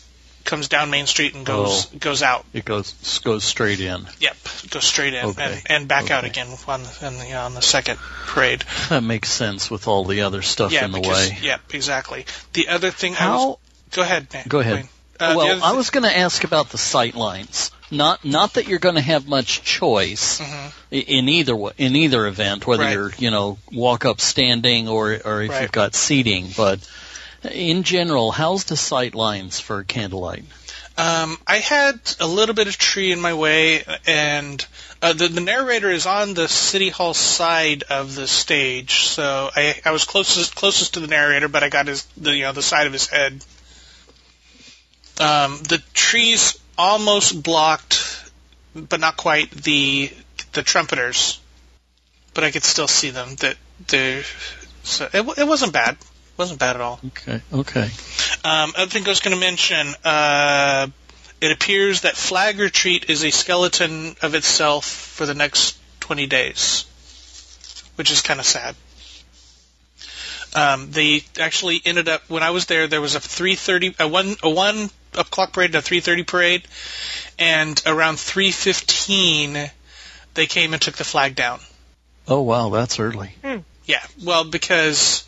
comes down Main Street and goes Oh. goes out. It goes goes straight in. Yep, goes straight in Okay. and, and back out again on the, on the on the second parade. That makes sense with all the other stuff yeah, in the because, way. Yep, exactly. The other thing I was How? go ahead. Nat, Go ahead. Uh, well, other I was going to ask about the sight lines. Not not that you're going to have much choice Mhm. in either in either event, whether Right. you're you know walk up standing or or if Right. you've got seating. But in general, how's the sight lines for candlelight? Um, I had a little bit of tree in my way, and uh, the, the narrator is on the city hall side of the stage, so I, I was closest closest to the narrator, but I got his the you know the side of his head. Um, the trees almost blocked, but not quite the the trumpeters, but I could still see them. That they so it, it wasn't bad. Wasn't bad at all. Okay, okay. Um, other thing I was going to mention, uh, it appears that Flag Retreat is a skeleton of itself for the next 20 days, which is kind of sad. Um, they actually ended up when I was there. There was a 3:30, a one, a one o'clock parade, and a 3:30 parade, and around 3:15, they came and took the flag down. Oh wow, that's early. Yeah, well, because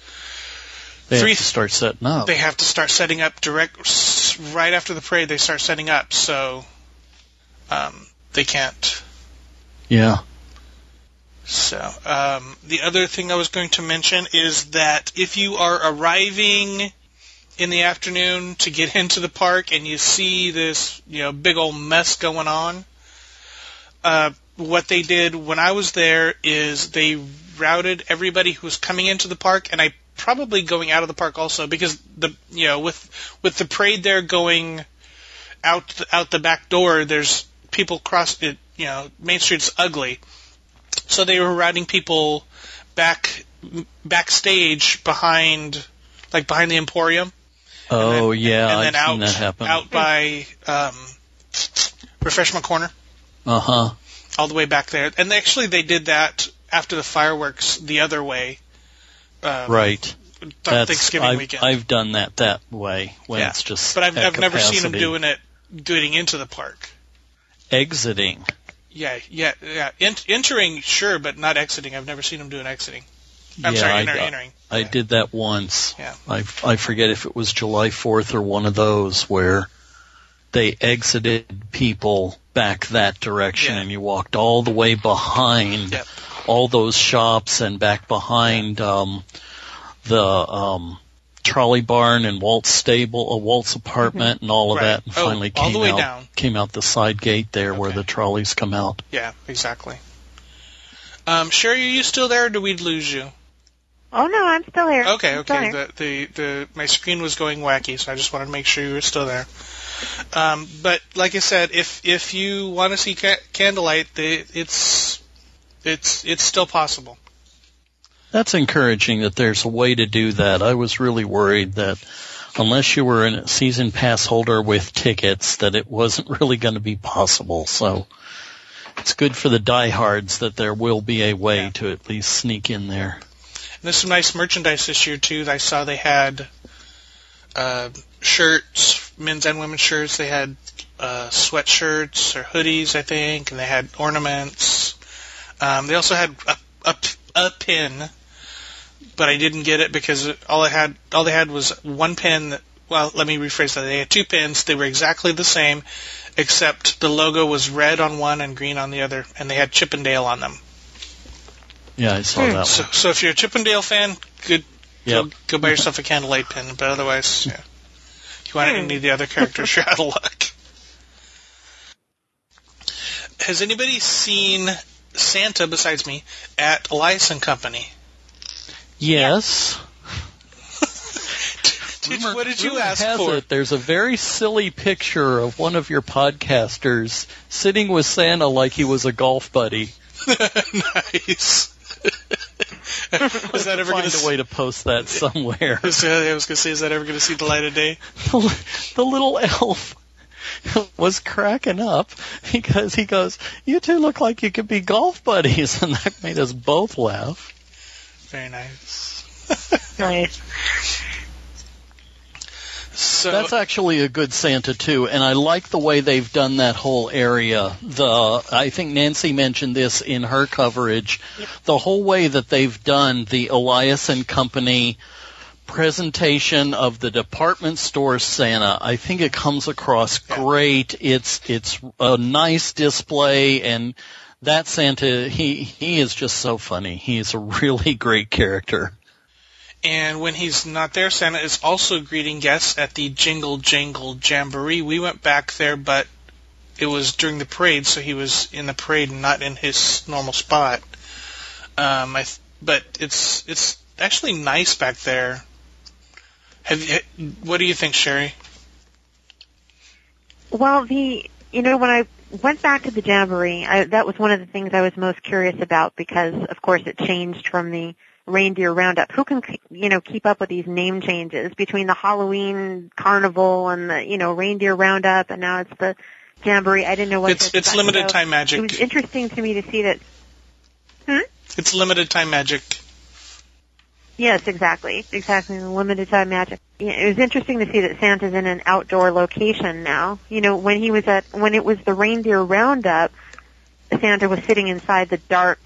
They Three- have to start setting up. they have to start setting up direct right after the parade they start setting up, so um, they can't. Yeah. So um, the other thing I was going to mention is that if you are arriving in the afternoon to get into the park and you see this you know big old mess going on, uh, what they did when I was there is they routed everybody who was coming into the park, and I probably going out of the park also because the you know with with the parade there going out out the back door, there's people cross it. You know, Main Street's ugly, so they were routing people back backstage behind like behind the Emporium. Oh and then, yeah, and then I've out seen that happen. out by um, Refreshment Corner Uh huh. all the way back there. And actually, they did that after the fireworks the other way. Um, Right. th- That's Thanksgiving I've, weekend. I've done that that way when Yeah. it's just. but I've, I've never seen them doing it getting into the park. exiting. Yeah, yeah, yeah. En- entering, sure, but not exiting. I've never seen them doing exiting. I'm yeah, sorry, I, enter, got- entering. I Yeah. did that once. Yeah. I I forget if it was July 4th or one of those where they exited people back that direction Yeah. and you walked all the way behind Yep. All those shops and back behind um the um trolley barn and Walt's stable, a Walt's apartment and all of Right. that and Oh, finally all came the way out down. came out the side gate there where the trolleys come out. Yeah, exactly. Um, Sherry, are you still there? or Do we lose you? Oh no, I'm still here. Okay, I'm okay. here. The, the the my screen was going wacky, so I just wanted to make sure you were still there. Um, but like I said, if if you want to see ca- candlelight, the, it's it's it's still possible. That's encouraging that there's a way to do that. I was really worried that unless you were a season pass holder with tickets, that it wasn't really going to be possible. So it's good for the diehards that there will be a way Yeah. to at least sneak in there. And there's some nice merchandise this year too. I saw they had uh, shirts, men's and women's shirts. They had uh, sweatshirts or hoodies, I think, and they had ornaments. Um, they also had a, a, a pin, but I didn't get it because all I had all they had was one pin. That, well, let me rephrase that. They had two pins. They were exactly the same, except the logo was red on one and green on the other, and they had Chip 'n' Dale on them. Yeah, I saw that So, one. so if you're a Chip 'n' Dale fan, good Yep. Go, go buy yourself a candlelight pin, but otherwise, yeah. If you want any of the other characters, you're out of luck. Has anybody seen Santa besides me at Elias and Company? Yes. Did, Rumor- what did you ask has for? It, there's a very silly picture of one of your podcasters sitting with Santa like he was a golf buddy. nice. is that ever going to Find a way to post that somewhere. I was going to say, is that ever going to see the light of day? the little elf was cracking up because he goes, "You two look like you could be golf buddies," and that made us both laugh. Very nice. Nice. So That's actually a good Santa too, and I like the way they've done that whole area. The I think Nancy mentioned this in her coverage. The whole way that they've done the Elias and Company presentation of the department store Santa, I think it comes across great. It's it's a nice display and that Santa he he is just so funny. He is a really great character. And when he's not there, Santa is also greeting guests at the Jingle Jangle Jamboree. We went back there, but it was during the parade, so he was in the parade and not in his normal spot. Um, I but it's it's actually nice back there. Have what do you think, Sherry? Well, the you know when I went back to the jamboree, I, that was one of the things I was most curious about because, of course, it changed from the reindeer roundup. Who can you know keep up with these name changes between the Halloween carnival and the you know reindeer roundup, and now it's the jamboree? I didn't know what It's it's limited So time magic. It was interesting to me to see that. Hmm? It's limited time magic. Yes, exactly. Exactly. Limited time magic. It was interesting to see that Santa's in an outdoor location now. You know, when he was at, when it was the reindeer roundup, Santa was sitting inside the dark,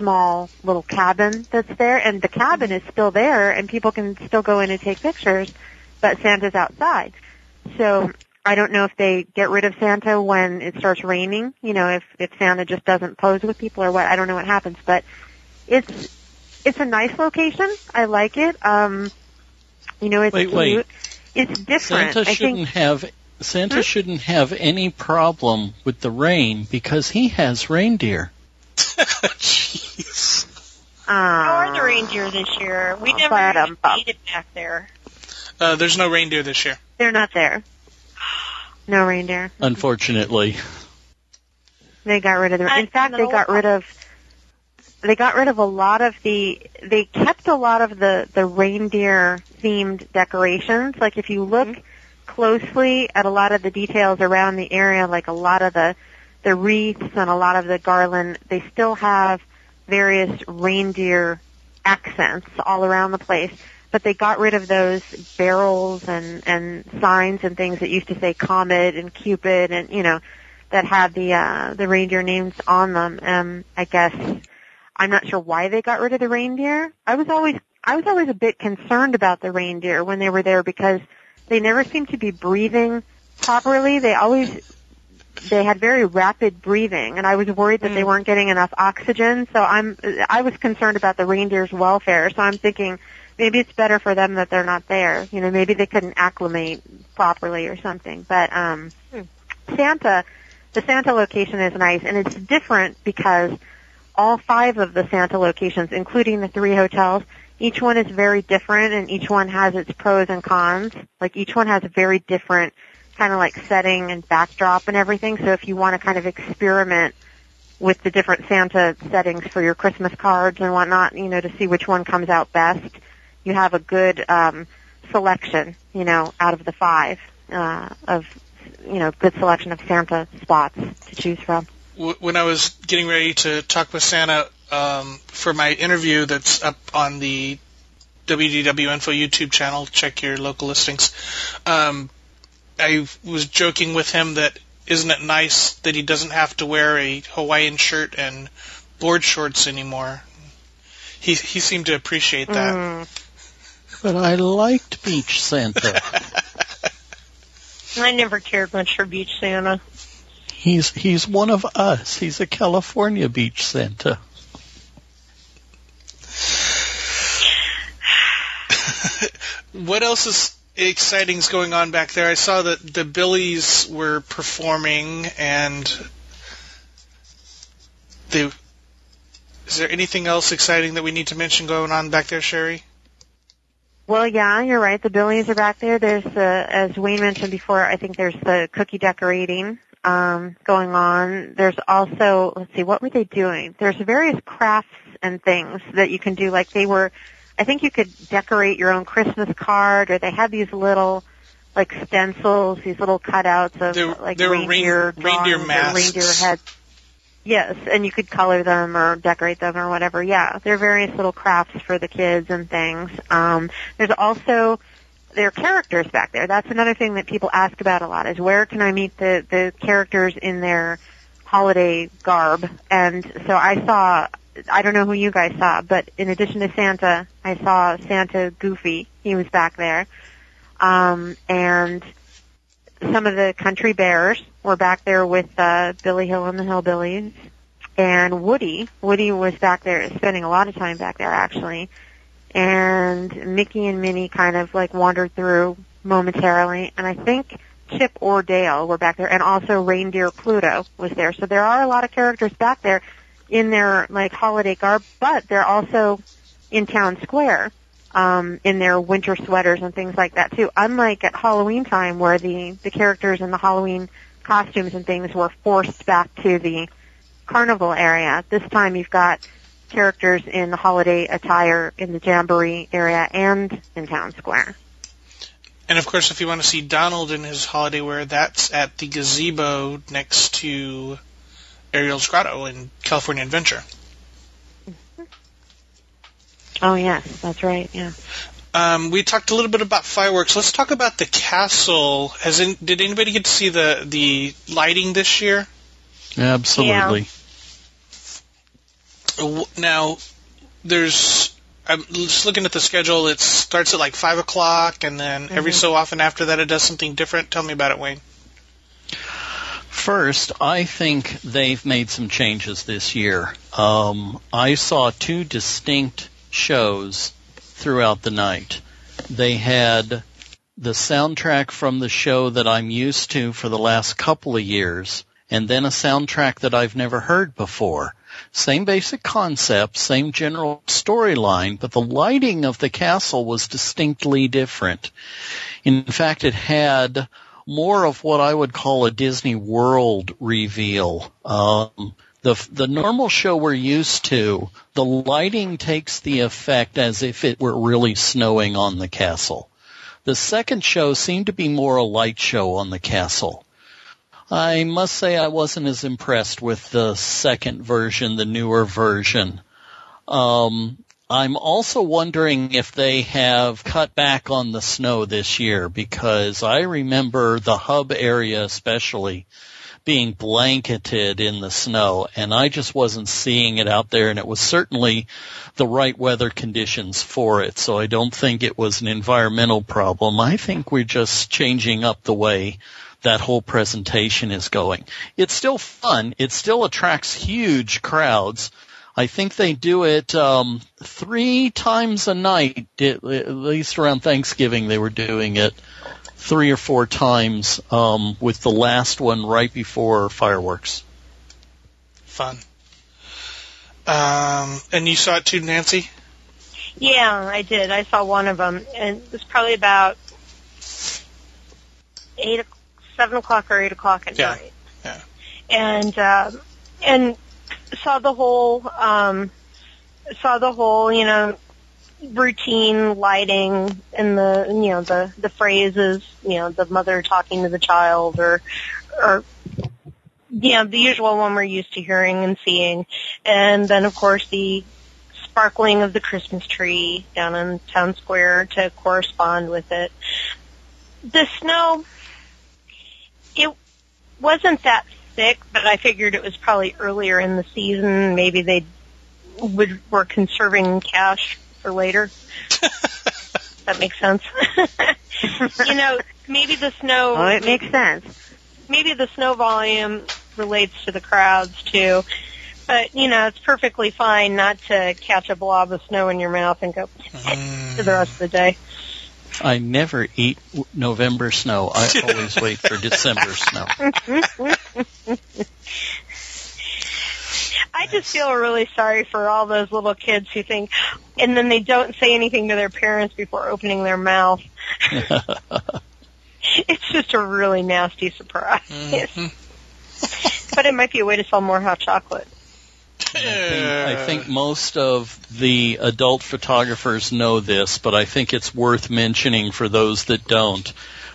small little cabin that's there, and the cabin is still there, and people can still go in and take pictures, but Santa's outside. So I don't know if they get rid of Santa when it starts raining. You know, if if Santa just doesn't pose with people or what. I don't know what happens, but it's it's a nice location. I like it. Um, you know, it's Wait, cute. wait. It's different. Santa I shouldn't think have Santa Hmm? shouldn't have any problem with the rain because he has reindeer. Jeez. How are the uh, reindeer this year? We Oh, never but, even um, made it back there. Uh, there's no reindeer this year. they're not there. No reindeer. Unfortunately, They got rid of the. In And- fact, and they got rid of. They got rid of a lot of the. They kept a lot of the the reindeer themed decorations. Like if you look closely at a lot of the details around the area, like a lot of the the wreaths and a lot of the garland, they still have various reindeer accents all around the place. But they got rid of those barrels and and signs and things that used to say Comet and Cupid and you know that had the uh the reindeer names on them. Um I guess I'm not sure why they got rid of the reindeer. I was always I was always a bit concerned about the reindeer when they were there because they never seemed to be breathing properly. They always they had very rapid breathing and I was worried that they weren't getting enough oxygen. So I'm I was concerned about the reindeer's welfare. So I'm thinking maybe it's better for them that they're not there. You know, maybe they couldn't acclimate properly or something. But um Santa the Santa location is nice and it's different because all five of the Santa locations, including the three hotels, each one is very different and each one has its pros and cons. Like each one has a very different kind of like setting and backdrop and everything. So if you want to kind of experiment with the different Santa settings for your Christmas cards and whatnot, you know, to see which one comes out best, you have a good um, selection, you know, out of the five uh, of, you know, good selection of Santa spots to choose from. W- when I was getting ready to talk with Santa um, for my interview that's up on the WDW Info YouTube channel, check your local listings. Um, I was joking with him that isn't it nice that he doesn't have to wear a Hawaiian shirt and board shorts anymore. He he seemed to appreciate that. Mm. but I liked Beach Santa. I never cared much for Beach Santa. He's he's one of us. He's a California Beach Santa. what else is exciting is going on back there? I saw that the Billies were performing, and they. Is there anything else exciting that we need to mention going on back there, Sherry? Well, yeah, you're right. The Billies are back there. There's the, as Wayne mentioned before, I think there's the cookie decorating um, going on. There's also, let's see, what were they doing? There's various crafts and things that you can do. Like they were, I think you could decorate your own Christmas card, or they had these little like stencils, these little cutouts of There- like there reindeer reindeer masks. reindeer heads. Yes, and you could color them or decorate them or whatever. Yeah, there are various little crafts for the kids and things. Um, there's also there are characters back there. That's another thing that people ask about a lot is where can I meet the the characters in their holiday garb? And so I saw I don't know who you guys saw, but in addition to Santa, I saw Santa Goofy. He was back there. Um, and some of the country bears were back there with uh, Billy Hill and the Hillbillies. And Woody, Woody was back there spending a lot of time back there actually. And Mickey and Minnie kind of like wandered through momentarily. And I think Chip or Dale were back there and also Reindeer Pluto was there. So there are a lot of characters back there in their like holiday garb, but they're also in town square um, in their winter sweaters and things like that too. Unlike at Halloween time, where the the characters in the Halloween costumes and things were forced back to the carnival area. This time, you've got characters in holiday attire in the jamboree area and in town square. And of course, if you want to see Donald in his holiday wear, that's at the gazebo next to Ariel's Grotto in California Adventure. Oh yes, that's right. Yeah. Um, we talked a little bit about fireworks. Let's talk about the castle. Has in, did anybody get to see the the lighting this year? Absolutely. W- Now, there's I'm just looking at the schedule. It starts at like five o'clock, and then every Mhm. so often after that, it does something different. Tell me about it, Wayne. First, I think they've made some changes this year. Um, I saw two distinct shows throughout the night. They had the soundtrack from the show that I'm used to for the last couple of years, and then a soundtrack that I've never heard before. Same basic concept, same general storyline, but the lighting of the castle was distinctly different. In fact, it had more of what I would call a Disney World reveal. Um, the the normal show we're used to, the lighting takes the effect as if it were really snowing on the castle. The second show seemed to be more a light show on the castle. I must say I wasn't as impressed with the second version, the newer version. Um, I'm also wondering if they have cut back on the snow this year because I remember the hub area especially being blanketed in the snow and I just wasn't seeing it out there and it was certainly the right weather conditions for it. So I don't think it was an environmental problem. I think we're just changing up the way that whole presentation is going. It's still fun. It still attracts huge crowds. I think they do it um, three times a night. At least around Thanksgiving, they were doing it three or four times. Um, with the last one right before fireworks. Fun. Um, and you saw it too, Nancy? Yeah, I did. I saw one of them, and it was probably about eight, o- seven o'clock or eight o'clock at Yeah, night. yeah. And um, and saw the whole um, saw the whole you know routine lighting and the you know the the phrases you know the mother talking to the child or or yeah the usual one we're used to hearing and seeing and then of course the sparkling of the Christmas tree down in town square to correspond with it. The snow, it wasn't that thick, but I figured it was probably earlier in the season. Maybe they would were conserving cash for later. that makes sense. you know, maybe the snow. Oh, it makes sense. maybe the snow volume relates to the crowds too. But, you know, it's perfectly fine not to catch a blob of snow in your mouth and go mm. for the rest of the day. I never eat November snow. I always wait for December snow. I just feel really sorry for all those little kids who think, and then they don't say anything to their parents before opening their mouth. It's just a really nasty surprise. Mhm. but it might be a way to sell more hot chocolate. I think, I think most of the adult photographers know this, but I think it's worth mentioning for those that don't.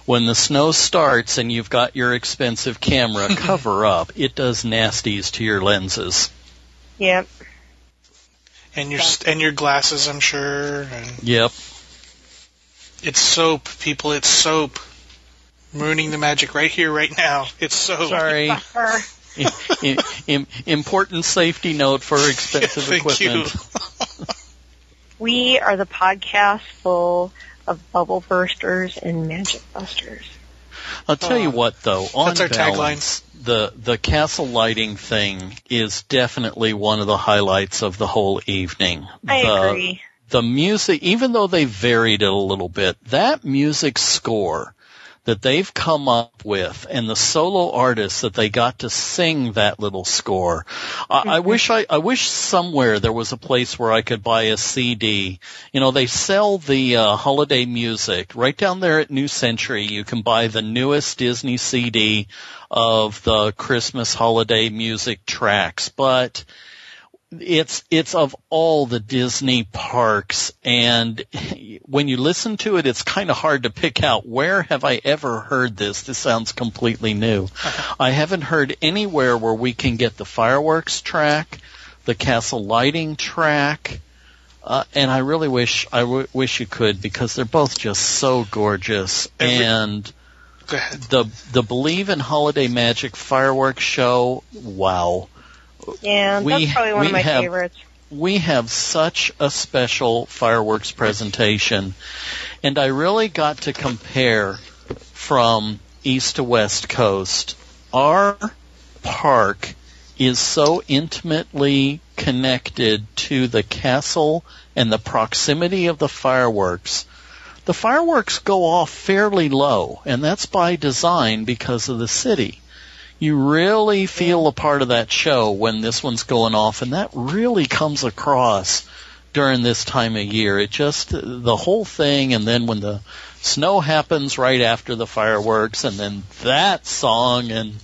When the snow starts and you've got your expensive camera, cover up. It does nasties to your lenses. Yep. and your and your glasses, I'm sure. And Yep. it's soap, people. It's soap. I'm ruining the magic right here, right now. It's soap. Sorry. Buffer. I- I- important safety note for expensive Thank equipment. We are the podcast full of bubble bursters and magic busters. I'll tell you what though, on That's our balance, the the castle lighting thing is definitely one of the highlights of the whole evening. I the, agree. the music, even though they varied it a little bit, that music score that they've come up with and the solo artists that they got to sing that little score. I, I wish I, I wish somewhere there was a place where I could buy a CD. You know, they sell the uh, holiday music right down there at New Century. You can buy the newest Disney CD of the Christmas holiday music tracks, but it's it's of all the Disney parks and when you listen to it it's kind of hard to pick out where have I ever heard this. This sounds completely new. I haven't heard anywhere where we can get the fireworks track the castle lighting track uh, and I really wish I w- wish you could because they're both just so gorgeous. Every- and the the Believe in Holiday Magic fireworks show wow Yeah, We- that's probably one of my have- favorites. we have such a special fireworks presentation, and I really got to compare from east to west coast. Our park is so intimately connected to the castle and the proximity of the fireworks. The fireworks go off fairly low, and that's by design because of the city you really feel a part of that show when this one's going off, and that really comes across during this time of year. It just the whole thing, and then when the snow happens right after the fireworks, and then that song, and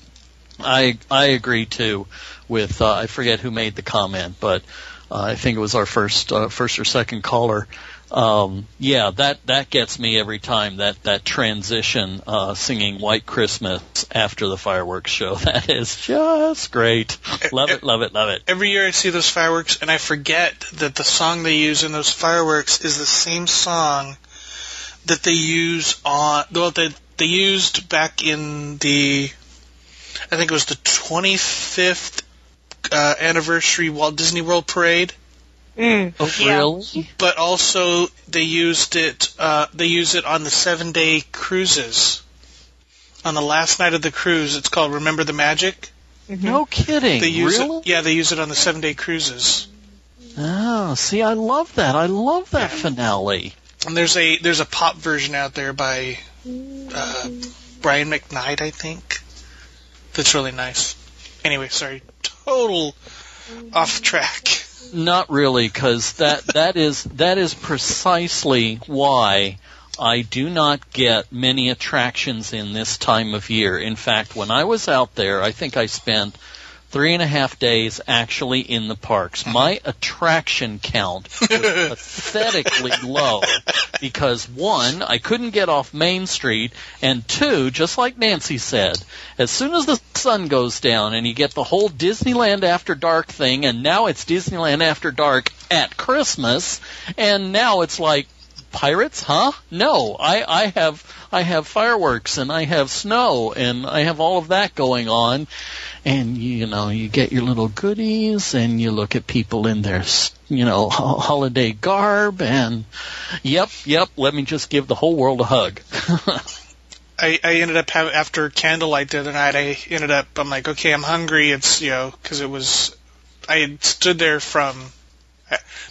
I I agree too with uh, I forget who made the comment, but uh, I think it was our first uh, first or second caller um, yeah, that that gets me every time. That that transition, uh, singing "White Christmas" after the fireworks show. That is just great. Love it, love it, love it. Every year I see those fireworks, and I forget that the song they use in those fireworks is the same song that they use on well that they used back in the I think it was the 25th uh, anniversary Walt Disney World Parade. Mm, oh, yeah. really? But also they used it. Uh, they use it on the seven day cruises. On the last night of the cruise, it's called "Remember the Magic." No kidding. They use really? it. Yeah, they use it on the seven day cruises. Oh, see, I love that. I love that finale. And there's a there's a pop version out there by uh, Brian McKnight, I think. That's really nice. Anyway, sorry, total off track. Not really, because that that is that is precisely why I do not get many attractions in this time of year. In fact, when I was out there, I think I spent three and a half days actually in the parks. My attraction count was pathetically low because one, I couldn't get off Main Street, and two, just like Nancy said, as soon as the sun goes down and you get the whole Disneyland After Dark thing, and now it's Disneyland After Dark at Christmas, and now it's like, pirates, huh? No, I, I have I have fireworks and I have snow and I have all of that going on, and you know you get your little goodies and you look at people in their you know holiday garb and yep yep let me just give the whole world a hug. I, I ended up having after candlelight the other night. I ended up. I'm like, okay, I'm hungry. It's you know because it was. I had stood there from.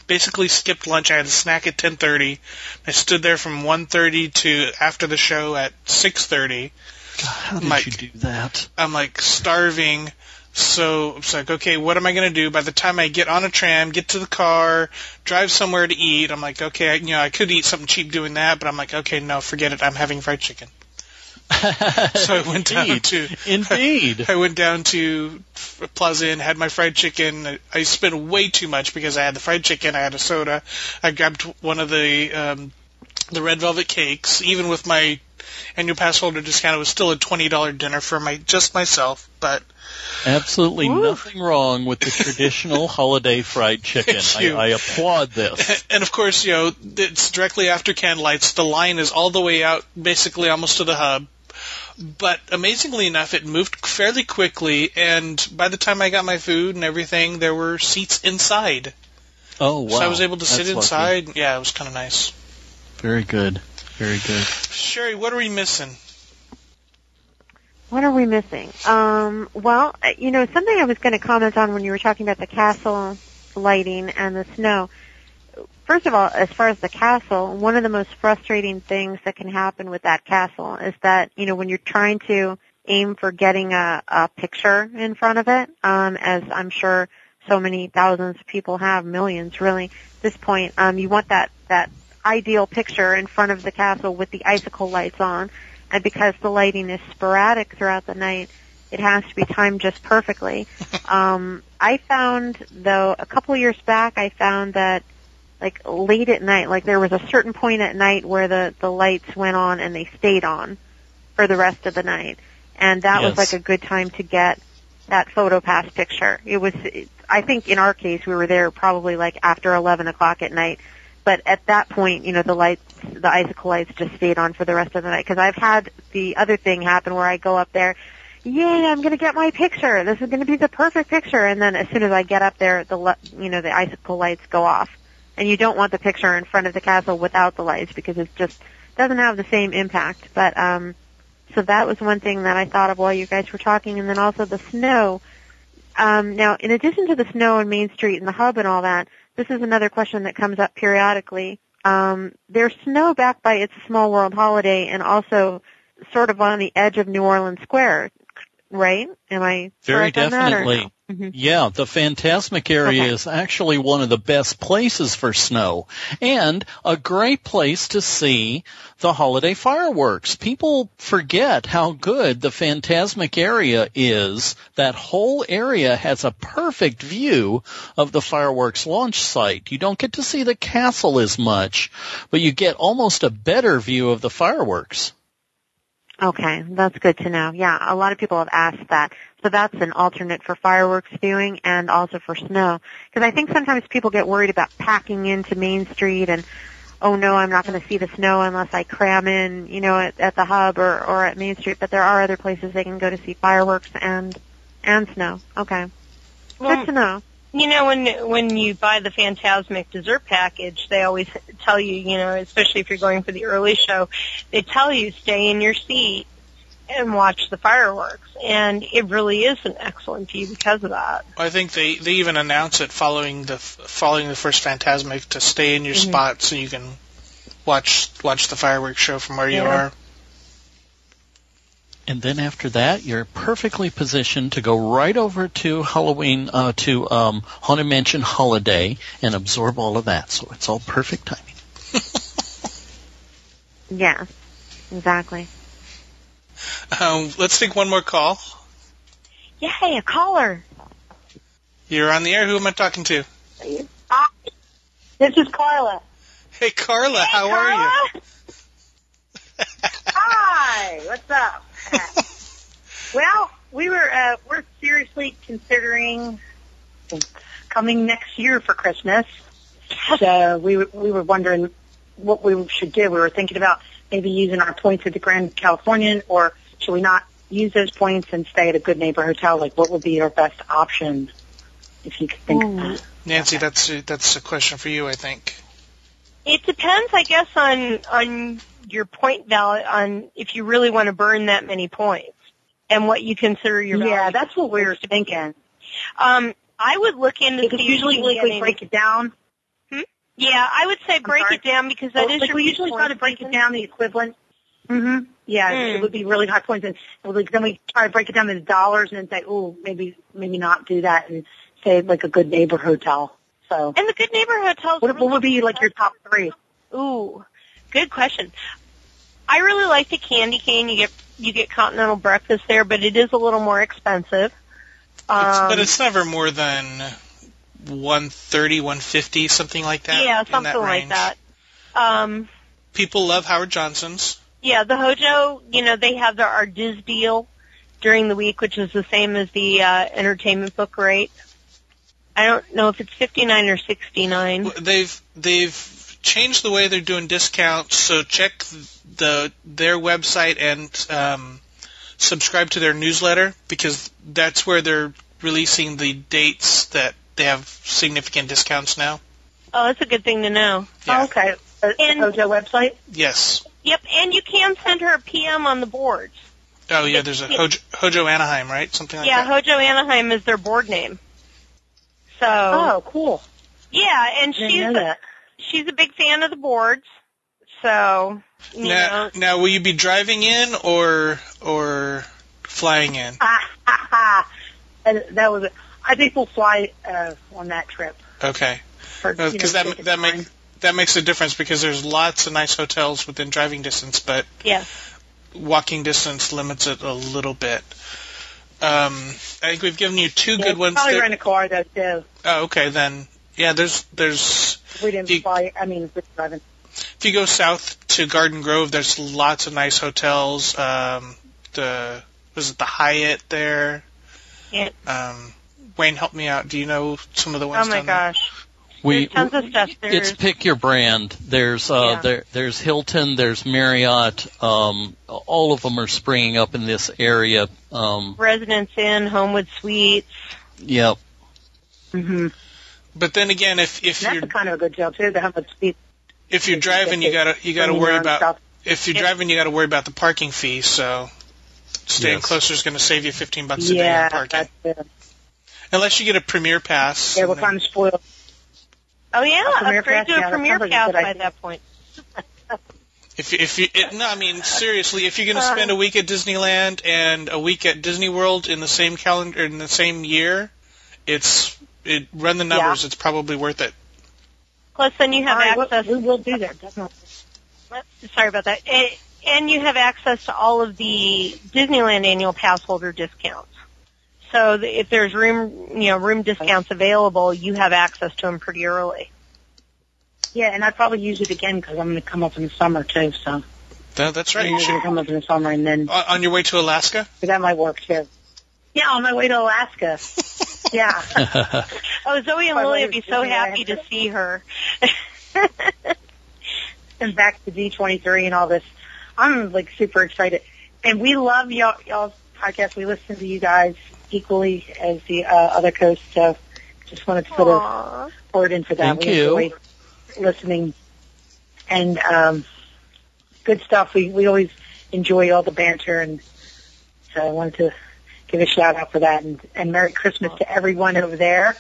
Basically skipped lunch. I had a snack at 10:30. I stood there from 1:30 to after the show at 6:30. How did Mike. you do that? I'm like starving. So it's like, okay, what am I going to do? By the time I get on a tram, get to the car, drive somewhere to eat, I'm like, okay, I, you know, I could eat something cheap doing that, but I'm like, okay, no, forget it. I'm having fried chicken. So I went down to Indeed. I went down to Plaza Inn, had my fried chicken. I spent way too much because I had the fried chicken, I had a soda. I grabbed one of the um, the red velvet cakes. Even with my annual pass holder discount, it was still a twenty dollar dinner for my just myself. But Absolutely Woo. nothing wrong with the traditional holiday fried chicken. I. I applaud this. and of course, you know, it's directly after candlelights. The line is all the way out, basically almost to the hub. But amazingly enough, it moved fairly quickly, and by the time I got my food and everything, there were seats inside. Oh wow! So I was able to sit That's lucky. inside. Yeah, it was kind of nice. Very good. Very good. Sherry, what are we missing? What are we missing? Um, well, uh, you know, something I was going to comment on when you were talking about the castle lighting and the snow. First of all, as far as the castle, one of the most frustrating things that can happen with that castle is that, you know, when you're trying to aim for getting a, a picture in front of it, um, as I'm sure so many thousands of people have, millions really, at this point, um, you want that, that ideal picture in front of the castle with the icicle lights on and because the lighting is sporadic throughout the night, it has to be timed just perfectly. um, I found though a couple years back, I found that like late at night, like there was a certain point at night where the the lights went on and they stayed on for the rest of the night, and that was like a good time to get that photo pass picture. It was, I think in our case, we were there probably like after 11 o'clock at night. But at that point, you know, the lights, the icicle lights just stayed on for the rest of the night. Because I've had the other thing happen where I go up there, yay, I'm going to get my picture. This is going to be the perfect picture. And then as soon as I get up there, the, you know, the icicle lights go off. And you don't want the picture in front of the castle without the lights because it just doesn't have the same impact. But, um, so that was one thing that I thought of while you guys were talking. And then also the snow. Um, now, in addition to the snow on Main Street and the hub and all that, this is another question that comes up periodically. Um, there's snow back by It's a Small World holiday and also sort of on the edge of New Orleans Square, right? Am I Very correct on that, or definitely. Mhm. Yeah, the Fantasmic area Okay. is actually one of the best places for snow and a great place to see the holiday fireworks. People forget how good the Fantasmic area is. That whole area has a perfect view of the fireworks launch site. You don't get to see the castle as much, but you get almost a better view of the fireworks. Okay, that's good to know. Yeah, a lot of people have asked that. So that's an alternate for fireworks viewing and also for snow. Because I think sometimes people get worried about packing into Main Street and, oh no, I'm not going to see the snow unless I cram in, you know, at, at the hub or, or at Main Street. But there are other places they can go to see fireworks and, and snow. Okay. Well, Good to know. You know, when when you buy the Fantasmic dessert package, they always tell you, you know, especially if you're going for the early show, they tell you stay in your seat and watch the fireworks, and it really is an excellent view because of that. I think they they even announce it following the following the first Fantasmic to stay in your Mhm. spot so you can watch watch the fireworks show from where you are. And then after that, you're perfectly positioned to go right over to Halloween, uh, to um, Haunted Mansion Holiday and absorb all of that. So it's all perfect timing. Yeah, exactly. Um, let's take one more call. Yay, a caller! You're on the air. Who am I talking to? Hi. This is Carla. Hey, Carla. how are you? Hi. What's up? well, we were uh, we're seriously considering coming next year for Christmas. So we were- we were wondering what we should do. We were thinking about maybe using our points at the Grand Californian, or should we not use those points and stay at a good neighbor hotel? Like, what would be our best option? If you could think of that. Nancy, that's a, that's a question for you, I think. It depends, I guess, on on your point value, on if you really want to burn that many points, and what you consider your value. Yeah, that's what we were thinking. Um, I would look into Because see if you usually, can like, we break it down. Yeah, I would say break it down because that Well, is like your we big usually point try to break it down the equivalent. hmm Yeah, Mm. it would be really high points, and like, then we try to break it down into dollars, and then say, oh, maybe maybe not do that, and say like a good neighbor hotel. So, And the good neighbor hotels. what, what would be like your top three? Ooh, good question. I really like the Candy Cane. You get you get continental breakfast there, but it is a little more expensive. It's, Um, but it's never more than 130, 150, something like that. yeah, something that like that. Um, People love Howard Johnson's. yeah, the Hojo. You know, they have their our DIS deal during the week, which is the same as the uh, entertainment book rate. I don't know if it's fifty nine or sixty nine. They've they've changed the way they're doing discounts. So check the their website and um, subscribe to their newsletter because that's where they're releasing the dates that they have significant discounts now. Oh, that's a good thing to know. Yeah. Oh, okay, the, And- oh, the Hojo website. Yes. Yep, and you can send her a PM on the boards. Oh yeah, there's a Hojo, Hojo Anaheim, right? Something like yeah, that. Yeah, Hojo Anaheim is their board name. So Oh, cool. yeah, and Didn't she's a, she's a big fan of the boards. So you now, know, now, will you be driving in or or flying in? Ha ha ha! And that was. it. I think we'll fly uh, on that trip. Okay. Because that that makes that makes a difference because there's lots of nice hotels within driving distance, but yeah. walking distance limits it a little bit. Um, I think we've given you two Yeah, good ones. Probably there. rent a car though too. Oh, okay, then yeah. There's there's We didn't You- fly. I mean, we're driving. if you go south to Garden Grove, there's lots of nice hotels. Um, the was it the Hyatt there? Yeah. Um, Wayne, help me out. Do you know some of the ones? Oh my down there? gosh. We, There's tons of stuff. There's it's pick your brand. There's uh, Yeah. there there's Hilton, there's Marriott. Um, all of them are springing up in this area. Um, Residence Inn, Homewood Suites. yep. hmm But then again, if if That's you're kind of a good deal too. The Homewood Suites. if you're driving, you gotta you gotta worry about South- if you're driving, you gotta worry about the parking fee. So staying Yes. closer is going to save you 15 bucks a day Yeah, on parking, that's it. Unless you get a premier pass. Yeah, and we're kind of spoiled. Oh yeah, A Premier upgrade Pass, to yeah, a that Premier sounds Pass by idea. that point. If if you it, no, I mean seriously, if you're going to Uh. spend a week at Disneyland and a week at Disney World in the same calendar in the same year, it's it run the numbers. It's probably worth it. Plus, then you have All right, access. we will do that. Definitely. Sorry about that. And you have access to all of the Disneyland annual pass holder discounts. So th- if there's room, you know, room discounts available, you have access to them pretty early. Yeah, and I'd probably use it again because I'm going to come up in the summer too. So That, that's right. I'm You going should, to come up in the summer, and then on on your way to Alaska. that might work too. Yeah, on my way to Alaska. yeah. Oh, Zoe and Lily would be so happy to see her. and back to D23 and all this. I'm like super excited. And we love y'all, y'all's podcast. We listen to you guys equally as the uh, other coast. So just wanted to put a Aw. word in for that. Thank we you. enjoy listening and um, good stuff. We we always enjoy all the banter, and so I wanted to give a shout out for that. And, and Merry Christmas to everyone over there.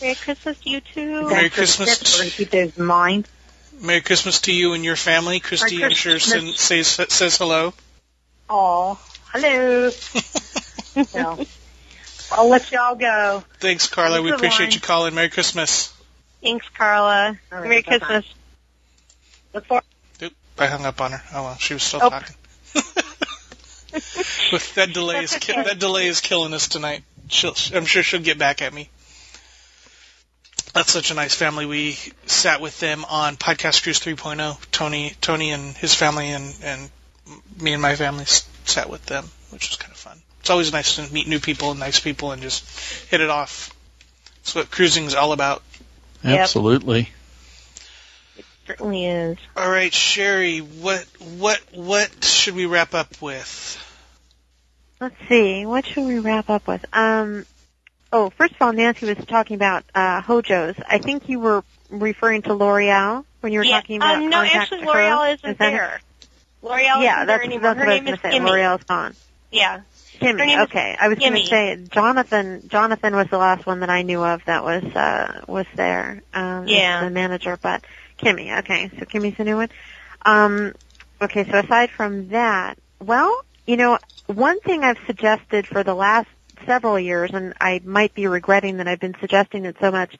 Merry Christmas to you too. Merry Thanks for the Christmas. We're going to keep those in mind. Merry Christmas to you and your family. Christy, I'm sure Christmas. says says hello. Oh, hello. so, I'll let y'all go. Thanks, Carla. Thanks We appreciate lot. you calling. Merry Christmas. Thanks, Carla. All right, Merry bye-bye. Christmas. Look forward. Oop, I hung up on her. Oh well, she was still Oh. talking. With that delay is That's ki- that delay is killing us tonight. She'll, I'm sure she'll get back at me. That's such a nice family. We sat with them on Podcast Cruise 3.0. Tony, Tony and his family, and and me and my family sat with them, which was kind of fun. It's always nice to meet new people and nice people and just hit it off. That's what cruising's all about. Yep. Absolutely. Certainly is. All right, Sherry, what what what should we wrap up with? Let's see. What should we wrap up with? Um, oh, first of all, Nancy was talking about uh, Hojo's. I think you were referring to L'Oreal when you were yeah. talking about um, no, actually. L'Oreal Is isn't that it? there. L'Oreal Yeah, isn't that's, there anymore. that's Her what I was name is. Kimmy. L'Oreal's gone. Yeah. Her Kimmy. name is Okay, I was going to say Jonathan. Jonathan was the last one that I knew of that was uh, was there. Um, Yeah. the manager, but Kimmy. Okay, so Kimmy's the new one. Um, okay, so aside from that, well, you know, one thing I've suggested for the last several years, and I might be regretting that I've been suggesting it so much.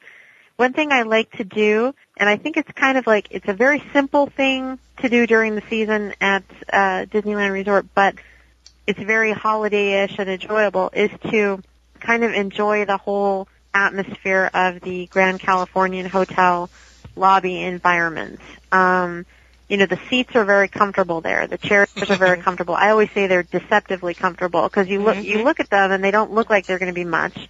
One thing I like to do, and I think it's kind of like it's a very simple thing to do during the season at uh, Disneyland Resort, but it's very holiday-ish and enjoyable, is to kind of enjoy the whole atmosphere of the Grand Californian Hotel lobby environment. Um, you know, the seats are very comfortable there. The chairs are very comfortable. I always say they're deceptively comfortable because you look you look at them and they don't look like they're going to be much,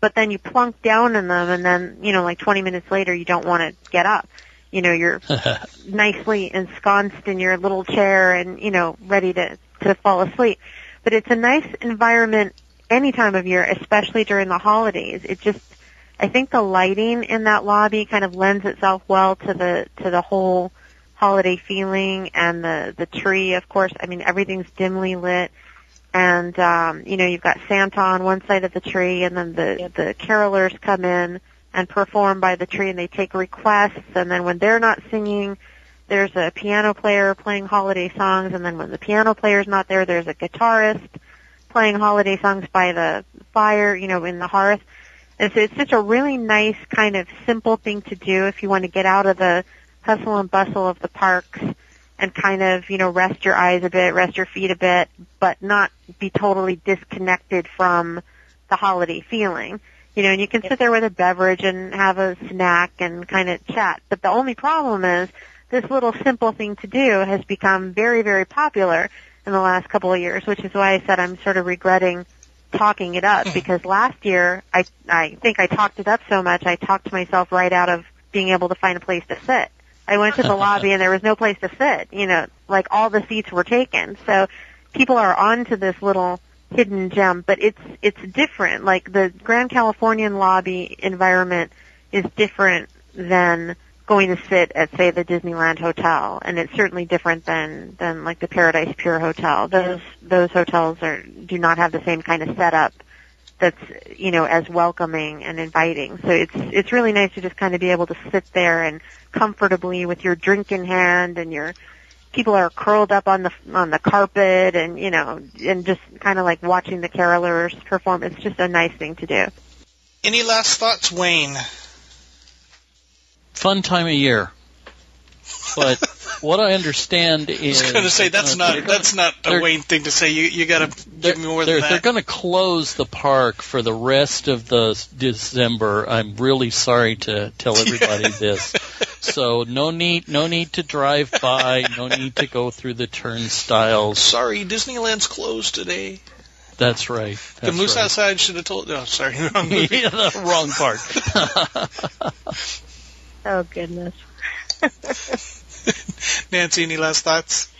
but then you plunk down in them and then you know like 20 minutes later you don't want to get up. You know, you're nicely ensconced in your little chair and you know ready to to fall asleep. But it's a nice environment any time of year, especially during the holidays. It just I think the lighting in that lobby kind of lends itself well to the to the whole holiday feeling and the the tree of course i mean everything's dimly lit and um you know you've got santa on one side of the tree and then the the carolers come in and perform by the tree and they take requests and then when they're not singing there's a piano player playing holiday songs and then when the piano player's not there there's a guitarist playing holiday songs by the fire you know in the hearth and so it's just a really nice kind of simple thing to do if you want to get out of the hustle and bustle of the parks and kind of, you know, rest your eyes a bit, rest your feet a bit, but not be totally disconnected from the holiday feeling. You know, and you can sit there with a beverage and have a snack and kind of chat. But the only problem is this little simple thing to do has become very, very popular in the last couple of years, which is why I said I'm sort of regretting talking it up hmm. because last year I I think I talked it up so much I talked myself right out of being able to find a place to sit. I went to the lobby and there was no place to sit. You know, like all the seats were taken. So people are onto this little hidden gem, but it's it's different. Like the Grand Californian lobby environment is different than going to sit at say the Disneyland Hotel, and it's certainly different than than like the Paradise Pier Hotel. Those those hotels are do not have the same kind of setup that's you know as welcoming and inviting. So it's it's really nice to just kind of be able to sit there and comfortably with your drink in hand and your people are curled up on the on the carpet and you know and just kind of like watching the carolers perform. It's just a nice thing to do. Any last thoughts, Wayne? Fun time of year. But what I understand is I was going to say that's they're not gonna- that's not a Wayne thing to say. You you got to give me more they're, they're going to close the park for the rest of the December. I'm really sorry to tell everybody this. So no need, no need to drive by. No need to go through the turnstiles. Sorry, Disneyland's closed today. That's right. the moose right. outside should have told. Oh, sorry, wrong movie. yeah, the wrong part. Oh goodness. Nancy, any last thoughts?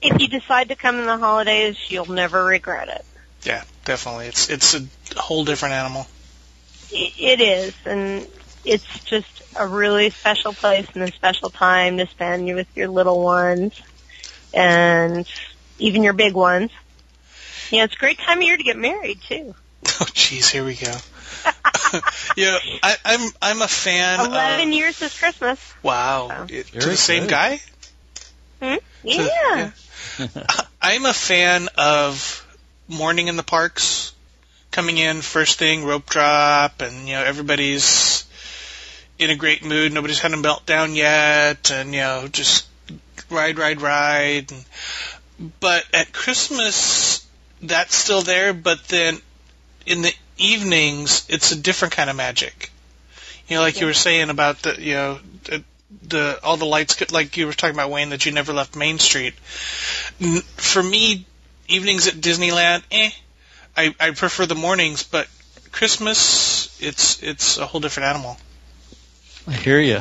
If you decide to come in the holidays, you'll never regret it. Yeah, definitely. It's it's a whole different animal. It is, and it's just a really special place and a special time to spend with your little ones and even your big ones. Yeah, it's a great time of year to get married too. Oh, jeez, here we go. yeah, I, I'm I'm a fan. Eleven of, years this Christmas. Wow. It- to the same good. guy. Hmm? To- Yeah. I'm a fan of morning in the parks, coming in first thing, rope drop, and you know everybody's in a great mood. Nobody's had a meltdown yet, and you know just ride, ride, ride. And, but at Christmas, that's still there. But then in the evenings, it's a different kind of magic. You know, like you were saying about the you know the, the all the lights, get- like you were talking about Wayne, that you never left Main Street. For me, evenings at Disneyland, eh. I, I prefer the mornings, but Christmas, it's it's a whole different animal. I hear you.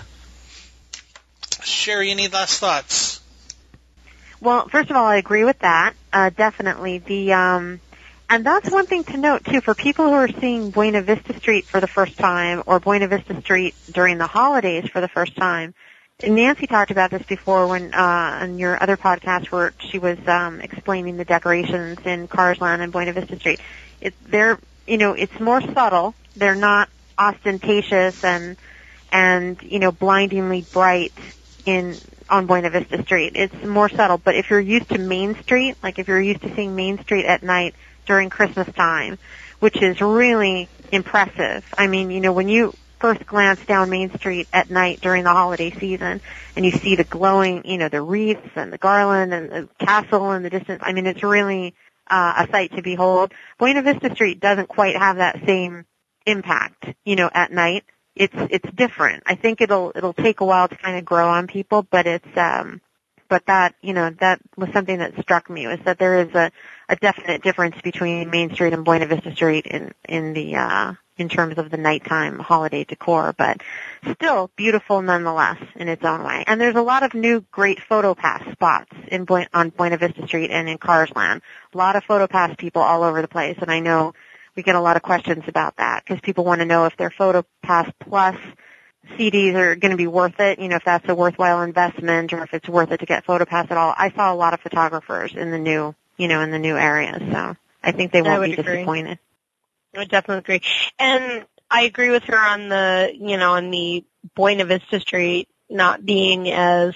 Sherry, any last thoughts? Well, first of all, I agree with that. Uh, definitely. The um, and that's one thing to note too for people who are seeing Buena Vista Street for the first time or Buena Vista Street during the holidays for the first time. Nancy talked about this before when uh, on your other podcast where she was um, explaining the decorations in Cars Land and Buena Vista Street. It, they're you know it's more subtle. They're not ostentatious and and you know blindingly bright in on Buena Vista Street. It's more subtle, but if you're used to Main Street, like if you're used to seeing Main Street at night during Christmas time, which is really impressive. I mean, you know, when you first glance down Main Street at night during the holiday season and you see the glowing, you know, the wreaths and the garland and the castle in the distance, I mean, it's really uh, a sight to behold. Buena Vista Street doesn't quite have that same impact, you know, at night it's it's different. I think it'll it'll take a while to kind of grow on people, but it's um but that you know that was something that struck me was that there is a a definite difference between Main Street and Buena Vista Street in in the uh in terms of the nighttime holiday decor, but still beautiful nonetheless in its own way. And there's a lot of new great photo pass spots in Buen- on Buena Vista Street and in Cars Land. A lot of photo pass people all over the place, and I know we get a lot of questions about that because people want to know if their PhotoPass Plus CDs are going to be worth it, you know, if that's a worthwhile investment or if it's worth it to get PhotoPass at all. I saw a lot of photographers in the new, you know, in the new areas, so I think they won't be agree. disappointed. I would definitely agree. And I agree with her on the, you know, on the Buena Vista Street not being as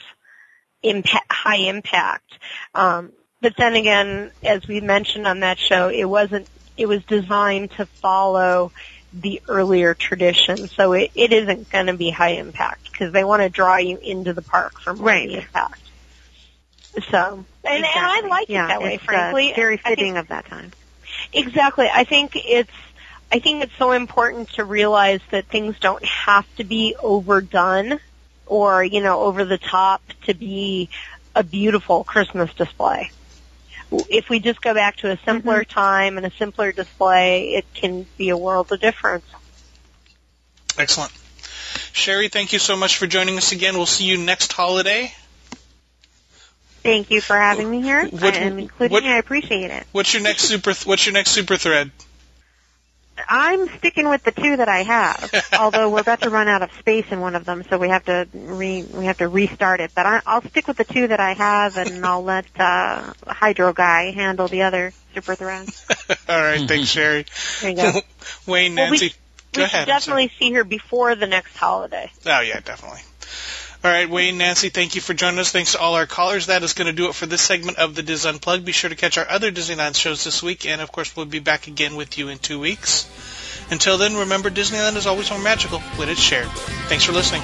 impa- high impact. Um, but then again, as we mentioned on that show, it wasn't, it was designed to follow the earlier tradition. So it, it isn't going to be high impact because they want to draw you into the park for more Right. impact. So, and, and I like yeah, it that way, it's, uh, frankly. very I think- fitting of that time. Exactly. I think it's I think it's so important to realize that things don't have to be overdone or, you know, over the top to be a beautiful Christmas display. If we just go back to a simpler time and a simpler display, it can be a world of difference. Excellent. Sherry, thank you so much for joining us again. We'll see you next holiday. Thank you for having me here, What- and including what- me. I appreciate it. What's your next super? What's your next super thread? I'm sticking with the two that I have, although we're about to run out of space in one of them, so we have to re we have to restart it. But I, I'll stick with the two that I have, and I'll let uh, Hydro Guy handle the other super threads. All right, thanks, Sherry. There you go. Wayne, Well, we- Nancy, go we ahead. should definitely see her before the next holiday. Oh yeah, definitely. All right, Wayne, Nancy, thank you for joining us. Thanks to all our callers. That is going to do it for this segment of the DIS Unplugged. Be sure to catch our other Disneyland shows this week, and of course, we'll be back again with you in two weeks. Until then, remember Disneyland is always more magical when it's shared. Thanks for listening.